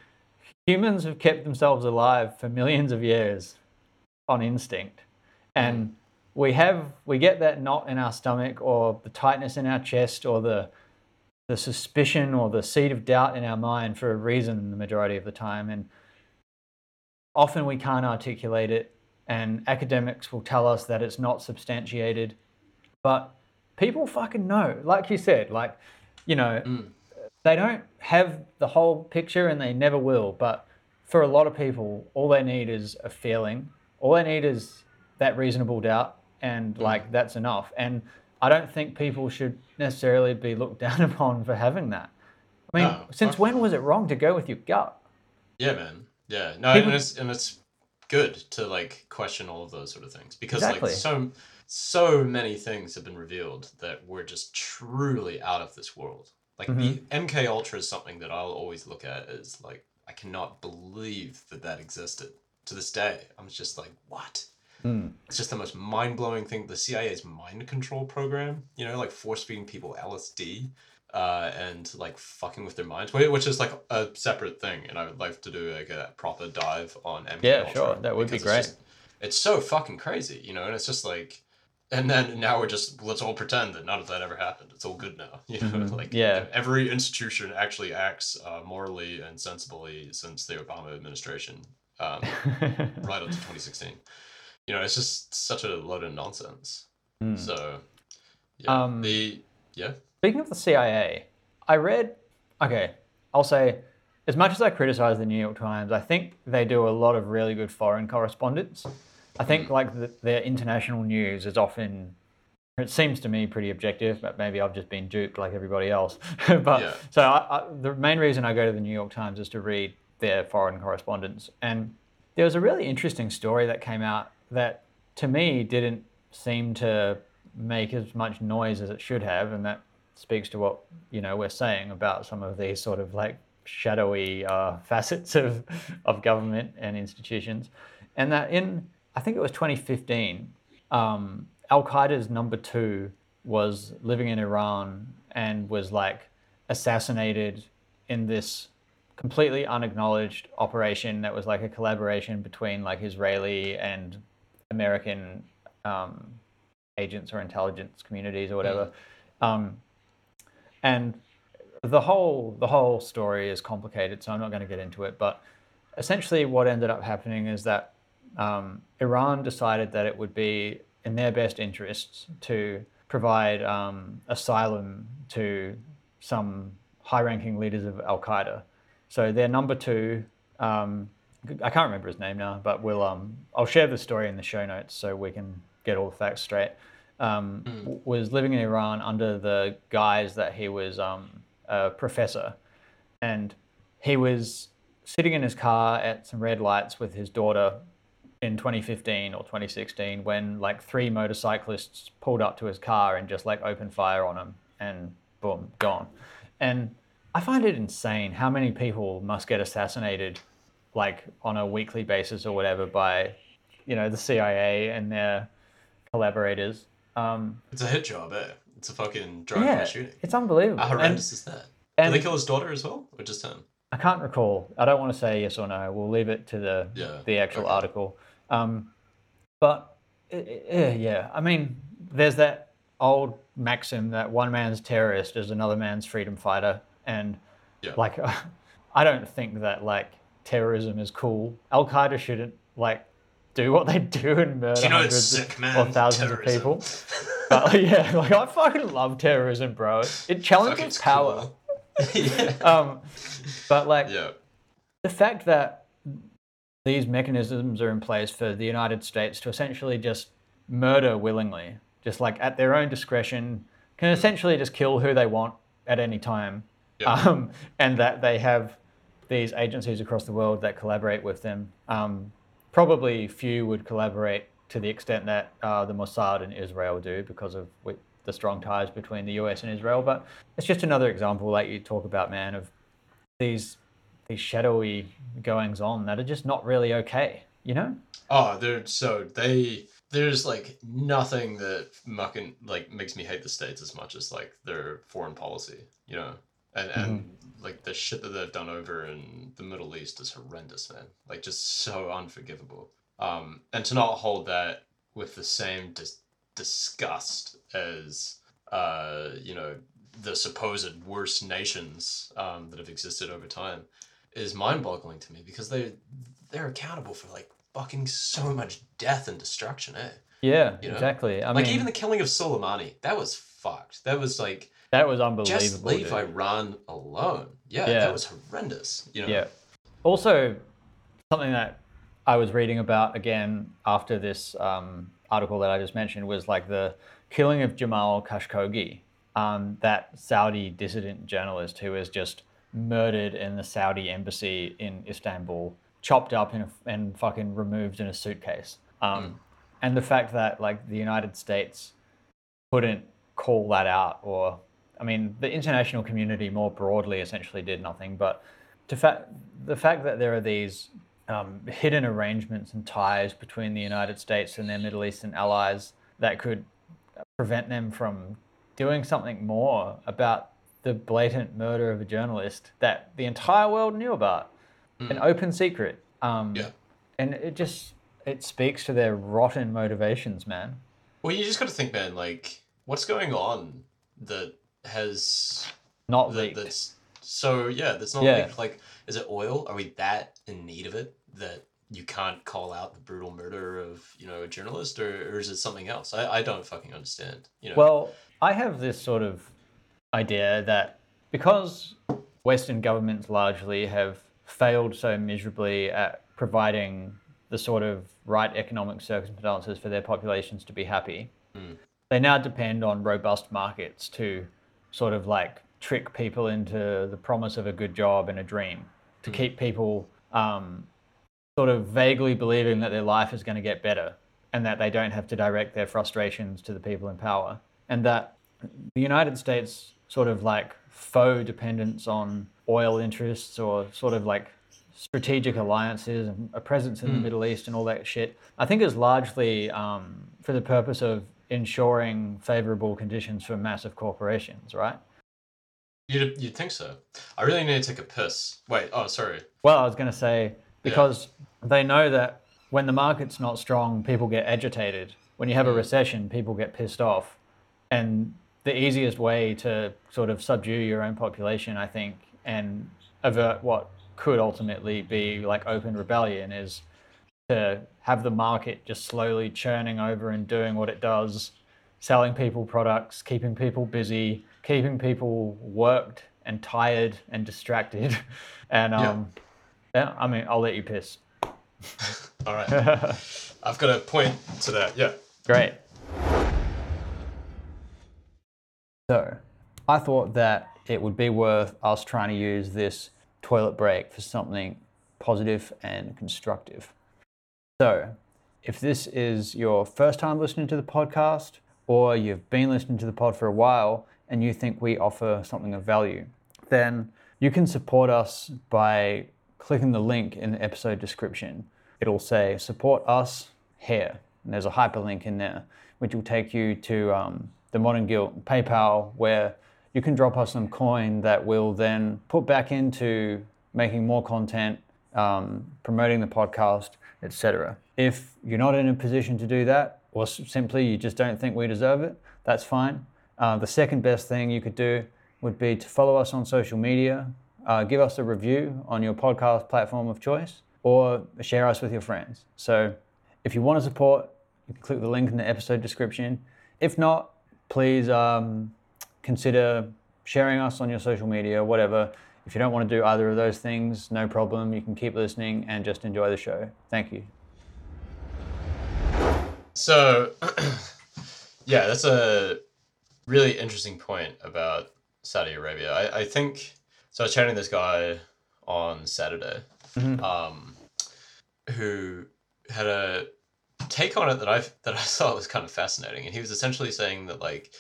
humans have kept themselves alive for millions of years on instinct. And we have we get that knot in our stomach or the tightness in our chest or the the suspicion or the seed of doubt in our mind for a reason the majority of the time. And often we can't articulate it and academics will tell us that it's not substantiated but people fucking know like you said like you know Mm. They don't have the whole picture and they never will but for a lot of people all they need is a feeling all they need is that reasonable doubt and mm. like that's enough and i don't think people should necessarily be looked down upon for having that i mean No, since when was it wrong to go with your gut Yeah, man. Yeah. No, People- and it's and it's good to like question all of those sort of things because Exactly. like so so many things have been revealed that were just truly out of this world. Like the MK Ultra is something that I'll always look at as like I cannot believe that that existed to this day. I'm just like what? Mm. It's just the most mind blowing thing. The CIA's mind control program, you know, like force feeding people LSD uh, and like fucking with their minds, which is like a separate thing. And I would like to do like a proper dive on MK Yeah, Ultra sure, that would be great. It's, just- it's so fucking crazy, you know, and it's just like. And then now we're just let's all pretend that none of that ever happened. It's all good now, you know. Mhm, Like yeah. every institution actually acts uh, morally and sensibly since the Obama administration, um, right up to 2016. You know, it's just such a load of nonsense. Mm. So, yeah, Um, the yeah, Speaking of the CIA, I read. Okay, I'll say, as much as I criticize the New York Times, I think they do a lot of really good foreign correspondence. I think like the, their international news is often, it seems to me pretty objective, but maybe I've just been duped like everybody else. but Yeah. so I, I, the main reason I go to the New York Times is to read their foreign correspondence, and there was a really interesting story that came out that to me didn't seem to make as much noise as it should have, and that speaks to what you know we're saying about some of these sort of like shadowy uh, facets of of government and institutions, and that in I think it was 2015, um, Al Qaeda's number two was living in Iran and was like assassinated in this completely unacknowledged operation that was like a collaboration between like Israeli and American um, agents or intelligence communities or whatever. Um, and the whole the whole story is complicated, so I'm not going to get into it. But essentially, what ended up happening is that um, Iran decided that it would be in their best interests to provide um, asylum to some high-ranking leaders of Al Qaeda. So their number two, um, I can't remember his name now, but we'll um, I'll share the story in the show notes so we can get all the facts straight. Um, w- Was living in Iran under the guise that he was um, a professor, and he was sitting in his car at some red lights with his daughter in 2015 or 2016 when like three motorcyclists pulled up to his car and just like opened fire on him and boom gone and i find it insane how many people must get assassinated like on a weekly basis or whatever by you know the cia and their collaborators um, it's a hit job, eh? It's a fucking drive-by yeah shooting. it's unbelievable How And- horrendous is that? and- Did they kill his daughter as well, or just him? I can't recall. I don't want to say yes or no. We'll leave it to the Yeah, the actual okay. article. Um, but i- yeah, I mean, there's that old maxim that one man's terrorist is another man's freedom fighter, and Yeah. Like, I don't think that like terrorism is cool. Al Qaeda shouldn't like do what they do and murder you know hundreds or thousands Terrorism. of people. But like, yeah, like I fucking love terrorism, bro. It challenges power. cool. yeah. Um, but like yeah. the fact that these mechanisms are in place for the United States to essentially just murder willingly, just like at their own discretion, can essentially just kill who they want at any time, Yeah. um, and that they have these agencies across the world that collaborate with them. Um, probably few would collaborate to the extent that uh, the Mossad and Israel do because of the strong ties between the US and Israel. But it's just another example, like you talk about, man, of these these shadowy goings on that are just not really okay. You know? Oh, they're so they there's like nothing that mucking like makes me hate the states as much as like their foreign policy, you know, and and like the shit that they've done over in the Middle East is horrendous, man. Like just so unforgivable. Um, and to not hold that with the same dis- disgust as uh, you know the supposed worst nations um, that have existed over time is mind-boggling to me because they they're accountable for like fucking so much death and destruction, eh? Yeah, You know? exactly. I like mean, even the killing of Soleimani, that was fucked. That was like that was unbelievable. just leave dude. Iran alone. Yeah, Yeah. that was horrendous. You know. Yeah. Also, something that I was reading about again after this um, article that I just mentioned was like the killing of Jamal Khashoggi, um, that Saudi dissident journalist who was just murdered in the Saudi embassy in Istanbul, chopped up in a, and fucking removed in a suitcase. Um, And the fact that like the United States couldn't call that out or I mean the international community more broadly essentially did nothing but to fa- the fact that there are these um, hidden arrangements and ties between the United States and their Middle Eastern allies that could prevent them from doing something more about the blatant murder of a journalist that the entire world knew about, an open secret. Um, Yeah. And it just it speaks to their rotten motivations, man. Well, you just got to think, man. Like, what's going on that has Not that, leaked. that's so yeah that's not Yeah. leaked. like is it oil are we that in need of it that you can't call out the brutal murder of you know a journalist or, or is it something else I, I don't fucking understand you know Well, I have this sort of idea that because Western governments largely have failed so miserably at providing the sort of right economic circumstances for their populations to be happy, they now depend on robust markets to sort of like trick people into the promise of a good job and a dream, to keep people um, sort of vaguely believing that their life is going to get better and that they don't have to direct their frustrations to the people in power. And that the United States sort of like faux dependence on oil interests or sort of like strategic alliances and a presence in the Middle East and all that shit, I think is largely um, for the purpose of ensuring favorable conditions for massive corporations, right? you'd, you'd think so I really need to take a piss wait oh sorry Well, I was going to say because they know that when the market's not strong, people get agitated. When you have a recession, people get pissed off. And the easiest way to sort of subdue your own population, I think, and avert what could ultimately be like open rebellion is to have the market just slowly churning over and doing what it does, selling people products, keeping people busy, keeping people worked and tired and distracted. And Yeah. um, yeah, I mean, I'll let you piss. all right I've got a point to that yeah Great. So, I thought that it would be worth us trying to use this toilet break for something positive and constructive. So, if this is your first time listening to the podcast, or you've been listening to the pod for a while and you think we offer something of value, then you can support us by clicking the link in the episode description. It'll say support us here. And there's a hyperlink in there, which will take you to um, the Modern Guild PayPal, where you can drop us some coin that we'll then put back into making more content, um, promoting the podcast, etc. If you're not in a position to do that, or simply you just don't think we deserve it, that's fine. Uh, the second best thing you could do would be to follow us on social media. uh, give us a review on your podcast platform of choice or share us with your friends. So if you want to support, you can click the link in the episode description. If not, please um, consider sharing us on your social media, whatever. If you don't want to do either of those things, no problem. You can keep listening and just enjoy the show. Thank you. So, yeah, that's a really interesting point about Saudi Arabia. I, I think so. I was chatting this guy on Saturday, Mhm. um, who had a take on it that I that I thought was kind of fascinating, and he was essentially saying that like,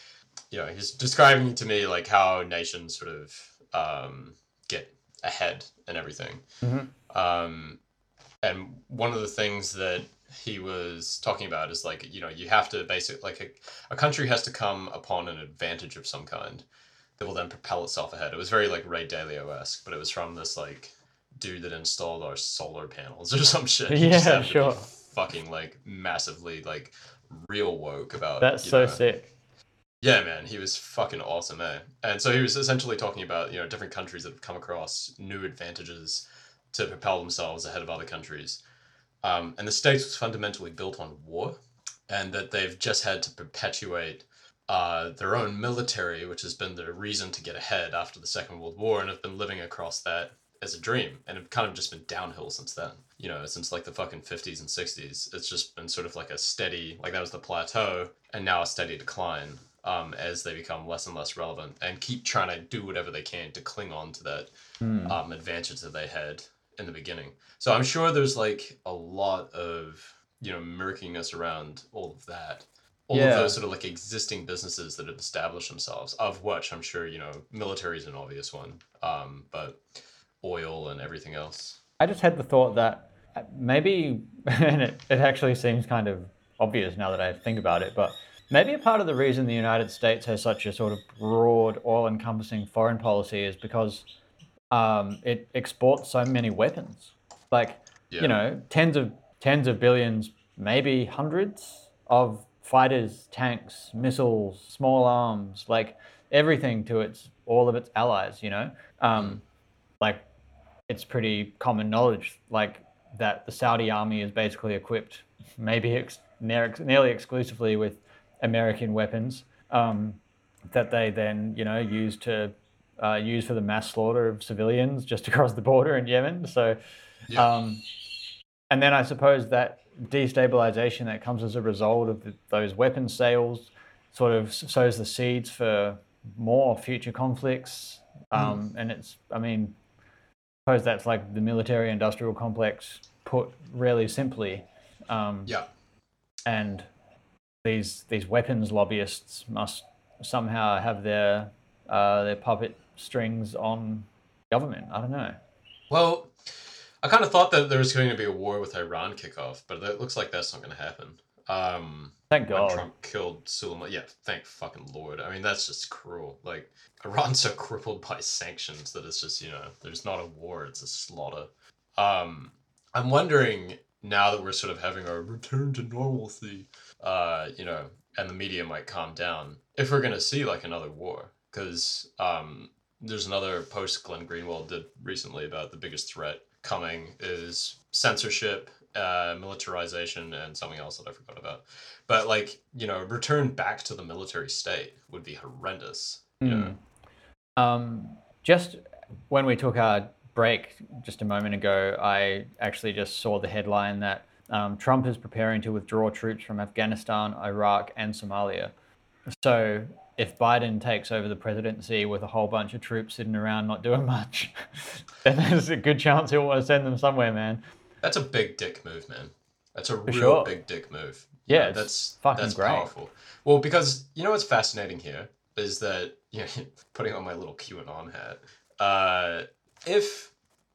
you know, he's describing to me like how nations sort of um, get ahead and everything. Mhm. Um, and one of the things that he was talking about is like you know you have to basically like a, a country has to come upon an advantage of some kind that will then propel itself ahead. It was very like Ray Dalio esque, but it was from this like dude that installed our solar panels or some shit. Yeah, happened to be sure. Fucking like massively like real woke about That's so know, sick. yeah, man, he was fucking awesome, eh? And so he was essentially talking about, you know, different countries that have come across new advantages to propel themselves ahead of other countries. Um, and the States was fundamentally built on war, and that they've just had to perpetuate uh, their own military, which has been the reason to get ahead after the Second World War, and have been living across that as a dream, and have kind of just been downhill since then. You know, since like the fucking 50s and 60s, it's just been sort of like a steady, like that was the plateau, and now a steady decline um, as they become less and less relevant and keep trying to do whatever they can to cling on to that Hmm. um, advantage that they had in the beginning. So I'm sure there's like a lot of you know murkiness around all of that. All Yeah. of those sort of like existing businesses that have established themselves, of which I'm sure you know military is an obvious one, um, but oil and everything else. I just had the thought that uh, maybe, and it, it actually seems kind of obvious now that I think about it, but maybe a part of the reason the United States has such a sort of broad, all encompassing foreign policy is because um, it exports so many weapons. Like, Yeah. you know, tens of tens of billions, maybe hundreds of fighters, tanks, missiles, small arms, like everything to its all of its allies, you know? Um, like it's pretty common knowledge like that the Saudi army is basically equipped maybe ex- near, nearly exclusively with American weapons um, that they then you know use to uh, use for the mass slaughter of civilians just across the border in Yemen. So, um, and then I suppose that destabilization that comes as a result of the, those weapon sales sort of sows the seeds for more future conflicts. Um, And it's, I mean, suppose that's like the military industrial complex put really simply. Um, Yeah. and these these weapons lobbyists must somehow have their uh, their puppet strings on government. I don't know. Well, I kind of thought that there was going to be a war with Iran kick off, but it looks like that's not going to happen. Um, Thank when God. Trump killed Suleiman. Yeah, thank fucking lord. I mean, that's just cruel. Like Iran's so crippled by sanctions that it's just you know, there's not a war; it's a slaughter. Um, I'm wondering now that we're sort of having our return to normalcy, uh, you know, and the media might calm down, if we're gonna see like another war, because um, there's another post Glenn Greenwald did recently about the biggest threat coming is censorship, uh, militarization, and something else that I forgot about. But like you know, return back to the military state would be horrendous. Mm. Um, just when we took our break just a moment ago, I actually just saw the headline that um, Trump is preparing to withdraw troops from Afghanistan, Iraq, and Somalia. So if Biden takes over the presidency with a whole bunch of troops sitting around not doing much, then there's a good chance he'll want to send them somewhere, man. That's a big dick move, man. That's a real sure. big dick move. Yeah, it's that's fucking that's great. powerful. Well, because you know what's fascinating here is that you know, putting on my little QAnon hat. Uh, if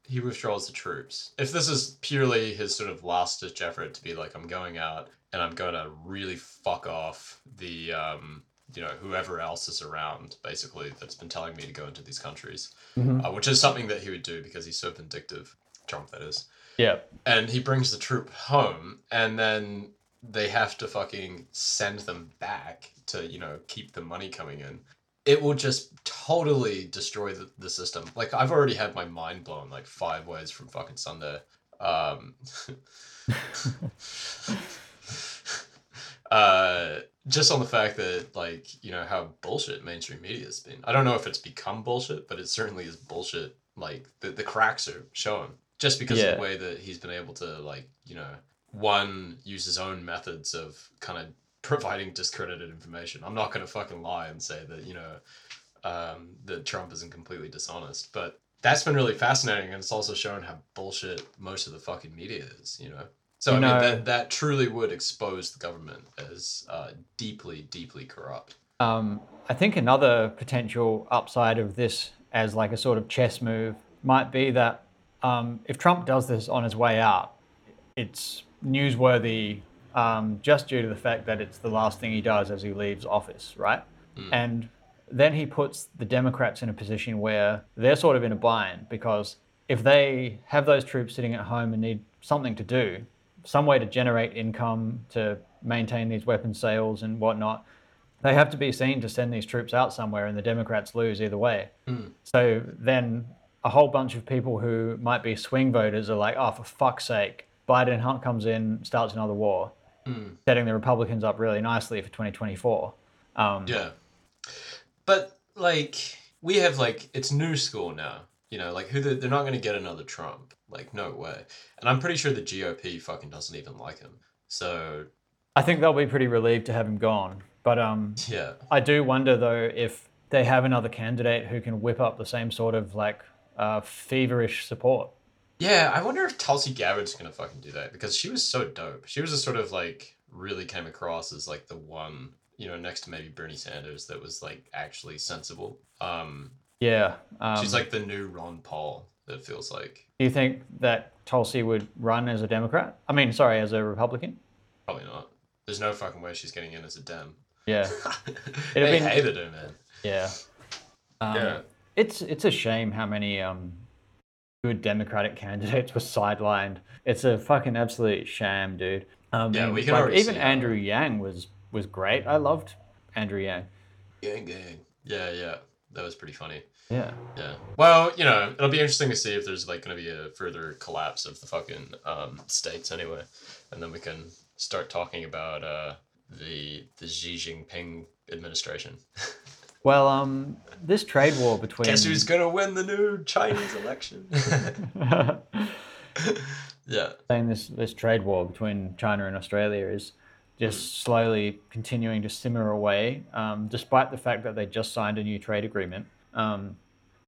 he withdraws the troops, if this is purely his sort of last ditch effort to be like, I'm going out and I'm going to really fuck off the um, you know whoever else is around, basically that's been telling me to go into these countries, Mhm. uh, which is something that he would do because he's so vindictive. Trump, that is Yeah. and he brings the troop home and then they have to fucking send them back to you know keep the money coming in it will just totally destroy the, the system. Like I've already had my mind blown like five ways from fucking Sunday. Um, uh, just on the fact that like you know how bullshit mainstream media has been. I don't know if it's become bullshit, but it certainly is bullshit. Like the the cracks are showing just because of the way that he's been able to like you know one use his own methods of kind of providing discredited information. I'm not gonna fucking lie and say that you know um, that Trump isn't completely dishonest, but that's been really fascinating, and it's also shown how bullshit most of the fucking media is. You know. So I mean that that truly would expose the government as uh, deeply, deeply corrupt. Um, I think another potential upside of this as like a sort of chess move might be that um, if Trump does this on his way out, it's newsworthy um, just due to the fact that it's the last thing he does as he leaves office, right? And then he puts the Democrats in a position where they're sort of in a bind because if they have those troops sitting at home and need something to do, some way to generate income to maintain these weapon sales and whatnot, they have to be seen to send these troops out somewhere, and the Democrats lose either way. So then a whole bunch of people who might be swing voters are like, oh, for fuck's sake, Biden Hunt comes in, starts another war, setting the Republicans up really nicely for 2024. Um, Yeah. But like we have like it's new school now. You know, like who the, they're not going to get another Trump. Like no way. And I'm pretty sure the GOP fucking doesn't even like him. So I think they'll be pretty relieved to have him gone. But um, yeah. I do wonder though if they have another candidate who can whip up the same sort of like uh, feverish support. Yeah, I wonder if Tulsi Gabbard's gonna fucking do that because she was so dope. She was a sort of like really came across as like the one, you know, next to maybe Bernie Sanders that was like actually sensible. Um, Yeah. Um, she's like the new Ron Paul. It feels like Do you think that Tulsi would run as a Democrat? I mean, sorry, as a Republican? probably not. There's no fucking way she's getting in as a Dem. Yeah. they been- hated her, man. Yeah. Um, Yeah. It's it's a shame how many um, good Democratic candidates were sidelined. It's a fucking absolute sham, dude. Um, Yeah, we can like, even Andrew Yang was was great. I loved Andrew Yang. Gang, gang. Yeah, yeah. That was pretty funny. Yeah. Yeah. Well, you know, it'll be interesting to see if there's like going to be a further collapse of the fucking um, states anyway, and then we can start talking about uh, the the Xi Jinping administration. Well, um, this trade war between Guess who's gonna win the new Chinese election? yeah. saying this this trade war between China and Australia is just slowly continuing to simmer away, um, despite the fact that they just signed a new trade agreement. Um,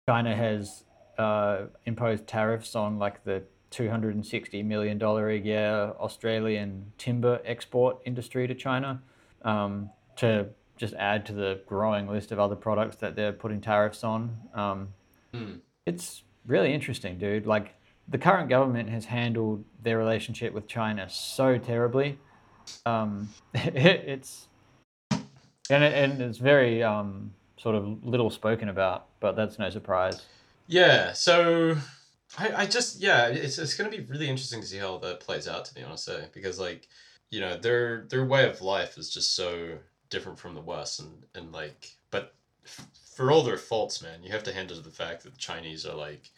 China has uh, imposed tariffs on like the 260 million dollar a year Australian timber export industry to China um, to just add to the growing list of other products that they're putting tariffs on. Um, Mm. it's really interesting, dude. Like the current government has handled their relationship with China so terribly. Um, it, it's and it, and it's very um, sort of little spoken about, but that's no surprise. Yeah. So. I, I just yeah it's, it's gonna be really interesting to see how that plays out to be honest eh? because like you know their their way of life is just so different from the west and and like but f- for all their faults man you have to hand it to the fact that the chinese are like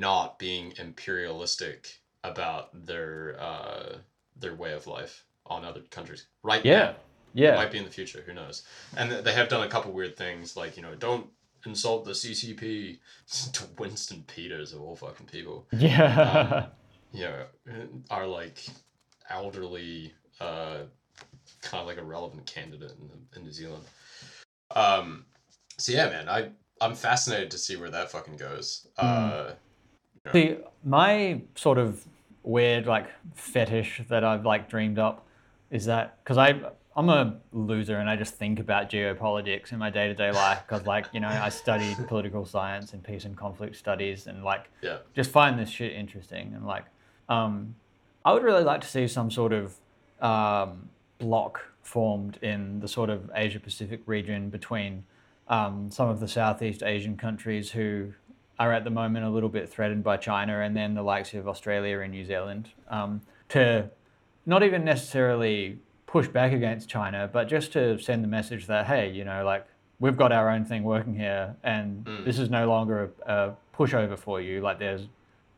not being imperialistic about their uh their way of life on other countries right Yeah, now. yeah, might be in the future who knows? And th- they have done a couple weird things like you know don't insult the ccp to winston peters of all fucking people. Yeah. you know, are like elderly, uh, kind of like a relevant candidate in, in New Zealand. Um, so yeah, man, I I'm fascinated to see where that fucking goes. Uh, See, my sort of weird like fetish that I've like dreamed up is that because I I'm a loser and I just think about geopolitics in my day to day life because like you know I studied political science and peace and conflict studies and like yeah, just find this shit interesting and like um, I would really like to see some sort of um, block formed in the sort of Asia Pacific region between um, some of the Southeast Asian countries who are at the moment a little bit threatened by China and then the likes of Australia and New Zealand um, to not even necessarily push back against China, but just to send the message that hey, you know, like we've got our own thing working here, and Mm. this is no longer a, a pushover for you. Like there's,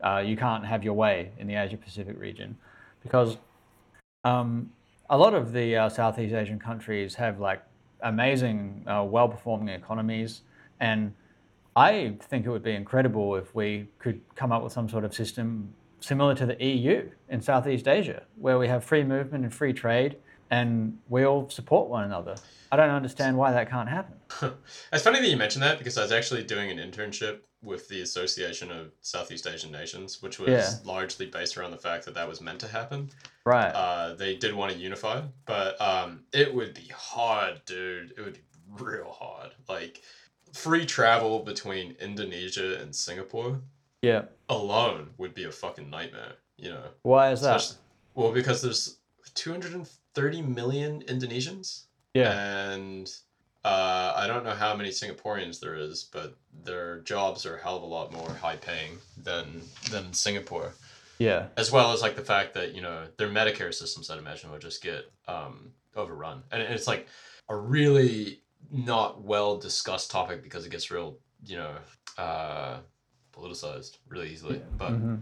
uh, you can't have your way in the Asia Pacific region, because um, a lot of the uh, Southeast Asian countries have like amazing, uh, well-performing economies, and I think it would be incredible if we could come up with some sort of system similar to the EU in Southeast Asia, where we have free movement and free trade, and we all support one another. I don't understand why that can't happen. It's funny that you mentioned that because I was actually doing an internship with the Association of Southeast Asian Nations, which was Yeah. largely based around the fact that that was meant to happen. Right. Uh, they did want to unify, but um, it would be hard, dude. It would be real hard. Like free travel between Indonesia and Singapore yeah. alone would be a fucking nightmare. You know, Why is that? Well, because there's 230 million Indonesians Yeah. and uh, I don't know how many Singaporeans there is, but their jobs are a hell of a lot more high paying than than Singapore. Yeah. As well as like the fact that you know their Medicare systems, I'd imagine, would just get um, overrun, and it's like a really not well discussed topic because it gets real, you know, uh, politicized really easily. But hmm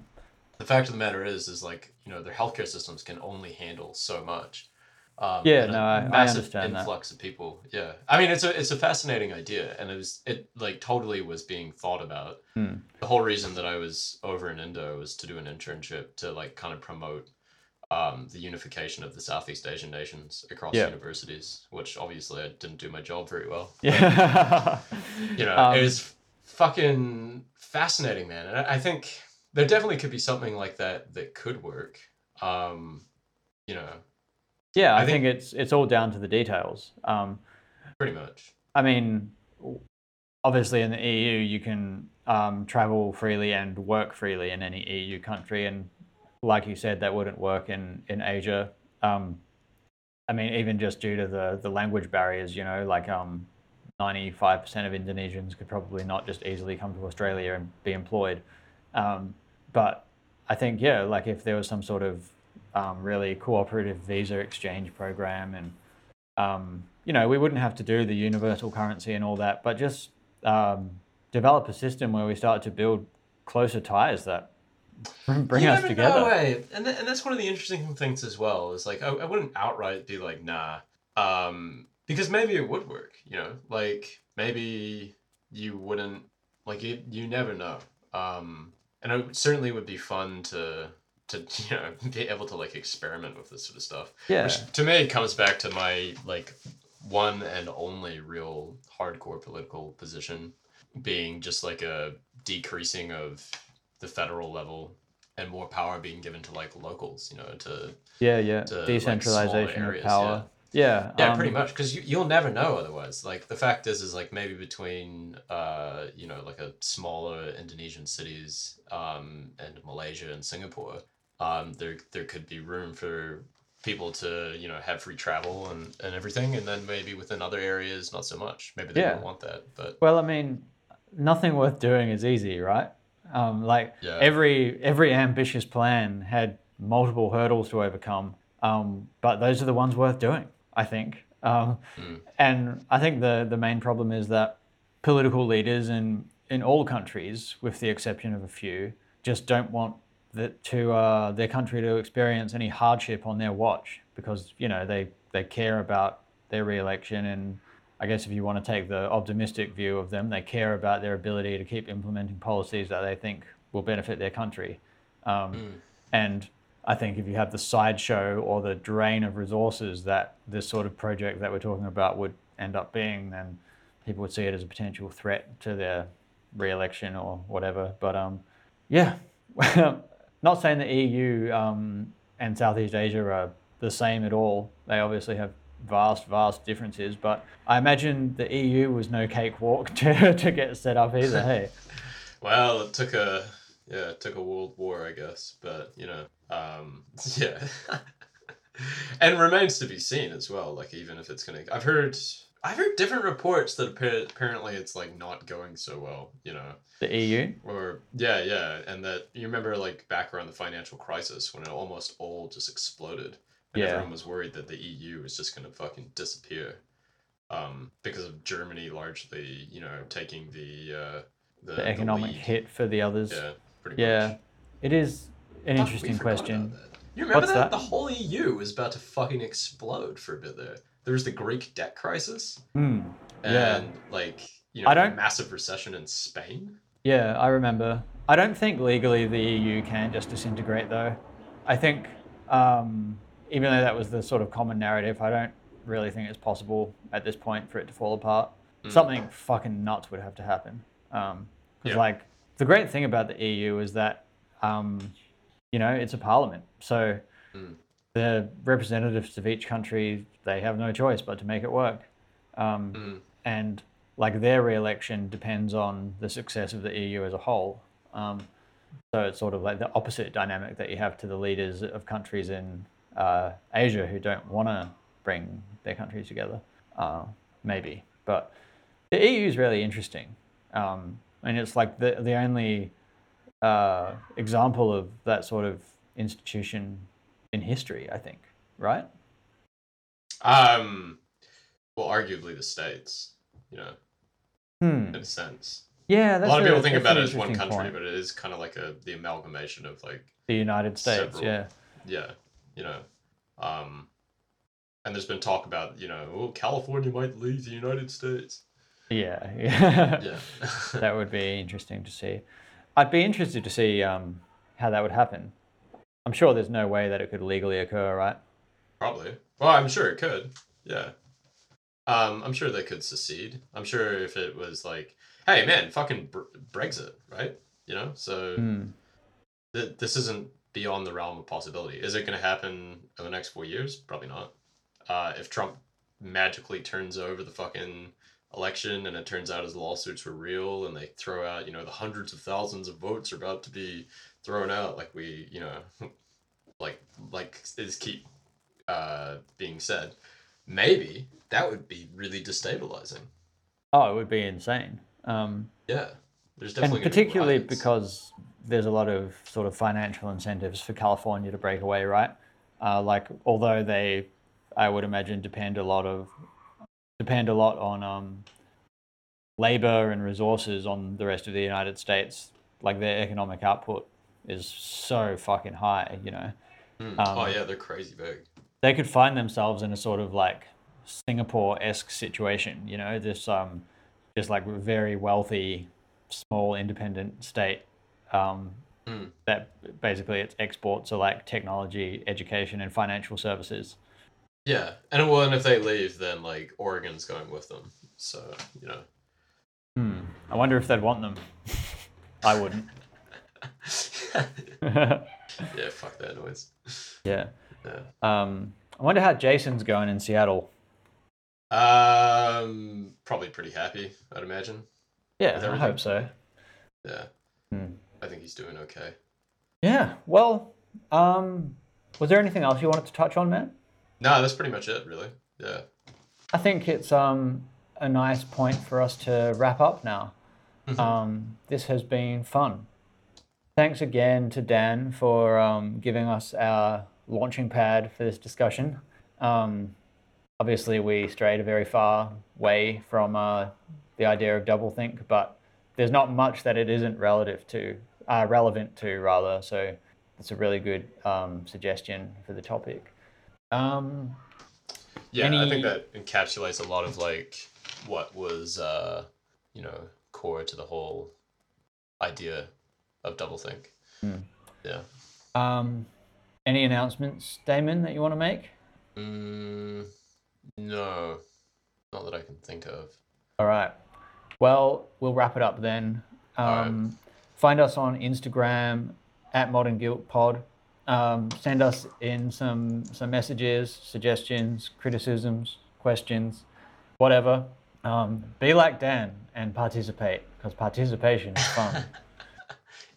the fact of the matter is, is like you know their healthcare systems can only handle so much. Um, Yeah, no, I- I massive that. influx of people. Yeah, I mean it's a it's a fascinating idea, and it was it like totally was being thought about. Hmm. The whole reason that I was over in Indo was to do an internship to like kind of promote um, the unification of the Southeast Asian nations across Yeah. universities, which obviously I didn't do my job very well. Yeah. You know, Um, it was fucking fascinating, man. And I I think there definitely could be something like that that could work. Um, you know, Yeah, I, I think, think- it's it's all down to the details. Um, pretty much. I mean, obviously in the EU you can um, travel freely and work freely in any EU country, and like you said, that wouldn't work in in Asia. Um, I mean, even just due to the the language barriers, you know, like um, ninety five percent of Indonesians could probably not just easily come to Australia and be employed. Um, but I think yeah, like if there was some sort of um, really cooperative visa exchange program and um, you know, we wouldn't have to do the universal currency and all that, but just um, develop a system where we start to build closer ties that bring you us together. know, and th- and that's one of the interesting things as well. Is like I, I wouldn't outright be like nah, um, because maybe it would work. You know, like maybe you wouldn't like you. You never know. Um, and it certainly would be fun to to you know be able to like experiment with this sort of stuff. Yeah, Which to me it comes back to my like one and only real hardcore political position being just like a decreasing of the federal level and more power being given to like locals, you know, to yeah, yeah. to, like, Decentralization smaller of power. Yeah, yeah, um, pretty much because you, you'll never know otherwise. Like the fact is, is like maybe between uh you know like a smaller Indonesian cities um and Malaysia and Singapore um there there could be room for people to you know have free travel and and everything, and then maybe within other areas not so much. Maybe they Yeah. don't want that, but Well, I mean, nothing worth doing is easy, right? Um, like Yeah. every every ambitious plan had multiple hurdles to overcome, um, but those are the ones worth doing. I think, um, Mm. and I think the the main problem is that political leaders in in all countries, with the exception of a few, just don't want that to uh, their country to experience any hardship on their watch because you know they they care about their re-election and I guess if you want to take the optimistic view of them, they care about their ability to keep implementing policies that they think will benefit their country. Um, Mm. And I think if you have the sideshow or the drain of resources that this sort of project that we're talking about would end up being, then people would see it as a potential threat to their re-election or whatever. But um, yeah, not saying the EU um, and Southeast Asia are the same at all. They obviously have vast, vast differences. But I imagine the EU was no cakewalk to, to get set up either. Hey, well, it took a yeah, it took a world war, I guess, but you know, um, yeah, and remains to be seen as well. Like even if it's gonna, I've heard, I've heard different reports that apparently it's like not going so well. You know, the EU. or yeah, yeah, and that you remember like back around the financial crisis when it almost all just exploded, and Yeah. everyone was worried that the EU was just gonna fucking disappear. um, because of Germany largely, you know, taking the uh, the, The economic lead. hit for the others. Yeah, pretty Yeah. much. It is an Fuck, interesting question. You remember that? that? The whole EU was about to fucking explode for a bit there. There was the Greek debt crisis and Yeah. like you know I don't- massive recession in Spain. Yeah, I remember. I don't think legally the EU can just disintegrate, though. I think, um, even though that was the sort of common narrative, I don't really think it's possible at this point for it to fall apart. Mm. Something fucking nuts would have to happen. Because, Yeah. like, the great thing about the EU is that, um, you know, it's a parliament. So Mm. The representatives of each country, they have no choice but to make it work. Um, Mm. and like their re-election depends on the success of the EU as a whole. Um, so it's sort of like the opposite dynamic that you have to the leaders of countries in uh, Asia who don't want to bring their countries together, uh, maybe. But the EU is really interesting, um, and it's like the the only uh, example of that sort of institution in history, I think. Right? Um, well, arguably the states, you know, Hmm. in a sense. Yeah, a lot of people think about it as one country, point. but it is kind of like a the amalgamation of like the United States. several- Yeah. yeah, you know, um, and there's been talk about you know, oh, California might leave the United States. Yeah, yeah. Yeah, that would be interesting to see. I'd be interested to see um, how that would happen. I'm sure there's no way that it could legally occur, right? probably. Well, I'm sure it could. Yeah. Um, I'm sure they could secede. I'm sure if it was like, hey man, fucking Bre- Brexit, right? You know, so Hmm. th- this isn't beyond the realm of possibility. Is it going to happen in the next four years? Probably not. Uh, if Trump magically turns over the fucking election and it turns out his lawsuits were real and they throw out, you know, the hundreds of thousands of votes are about to be thrown out, like we, you know, like like is keep uh, being said, maybe that would be really destabilizing. Oh, it would be insane. Um, Yeah, there's and definitely be particularly because there's a lot of sort of financial incentives for California to break away, right? Uh, like, although they, I would imagine, depend a lot of depend a lot on um, labor and resources on the rest of the United States. Like their economic output is so fucking high, you know. Hmm. um, oh yeah, they're crazy big. they could find themselves in a sort of like Singapore-esque situation, you know, this um, just like very wealthy, small independent state um, Mm. that basically its exports are like technology, education, and financial services. Yeah, and well, and if they leave, then like Oregon's going with them. So you know. Hmm. I wonder if they'd want them. I wouldn't. yeah, fuck that noise. yeah. Yeah. Um, I wonder how Jason's going in Seattle. Um, probably pretty happy, I'd imagine. Yeah, I hope so. Yeah, Hmm. I think he's doing okay. Yeah. Well, um, was there anything else you wanted to touch on, man? No, that's pretty much it, really. Yeah. I think it's um, a nice point for us to wrap up now. Mhm. Um, this has been fun. Thanks again to Dan for um, giving us our launching pad for this discussion. Um, obviously, we strayed a very far way from uh, the idea of doublethink, but there's not much that it isn't relative to, uh, relevant to rather. So it's a really good um, suggestion for the topic. Um, Yeah, I think that encapsulates a lot of like what was uh, you know, core to the whole idea of doublethink. Hmm. Yeah. Um, any announcements, Damon, that you want to make? Mm, no, not that I can think of. All right. Well, we'll wrap it up then. right. Um, Find us on Instagram at Modern Guilt Pod. Um, send us in some some messages, suggestions, criticisms, questions, whatever. Um, be like Dan and participate because participation is fun.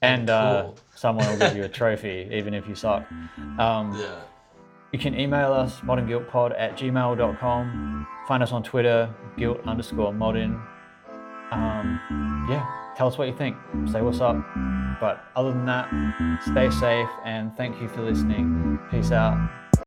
and uh, cool. someone will give you a trophy even if you suck. Um, Yeah. You can email us modernguiltpod at gmail.com. Find us on Twitter, guilt underscore modern. Um, yeah, tell us what you think. Say what's up. But other than that, stay safe and thank you for listening. Peace out.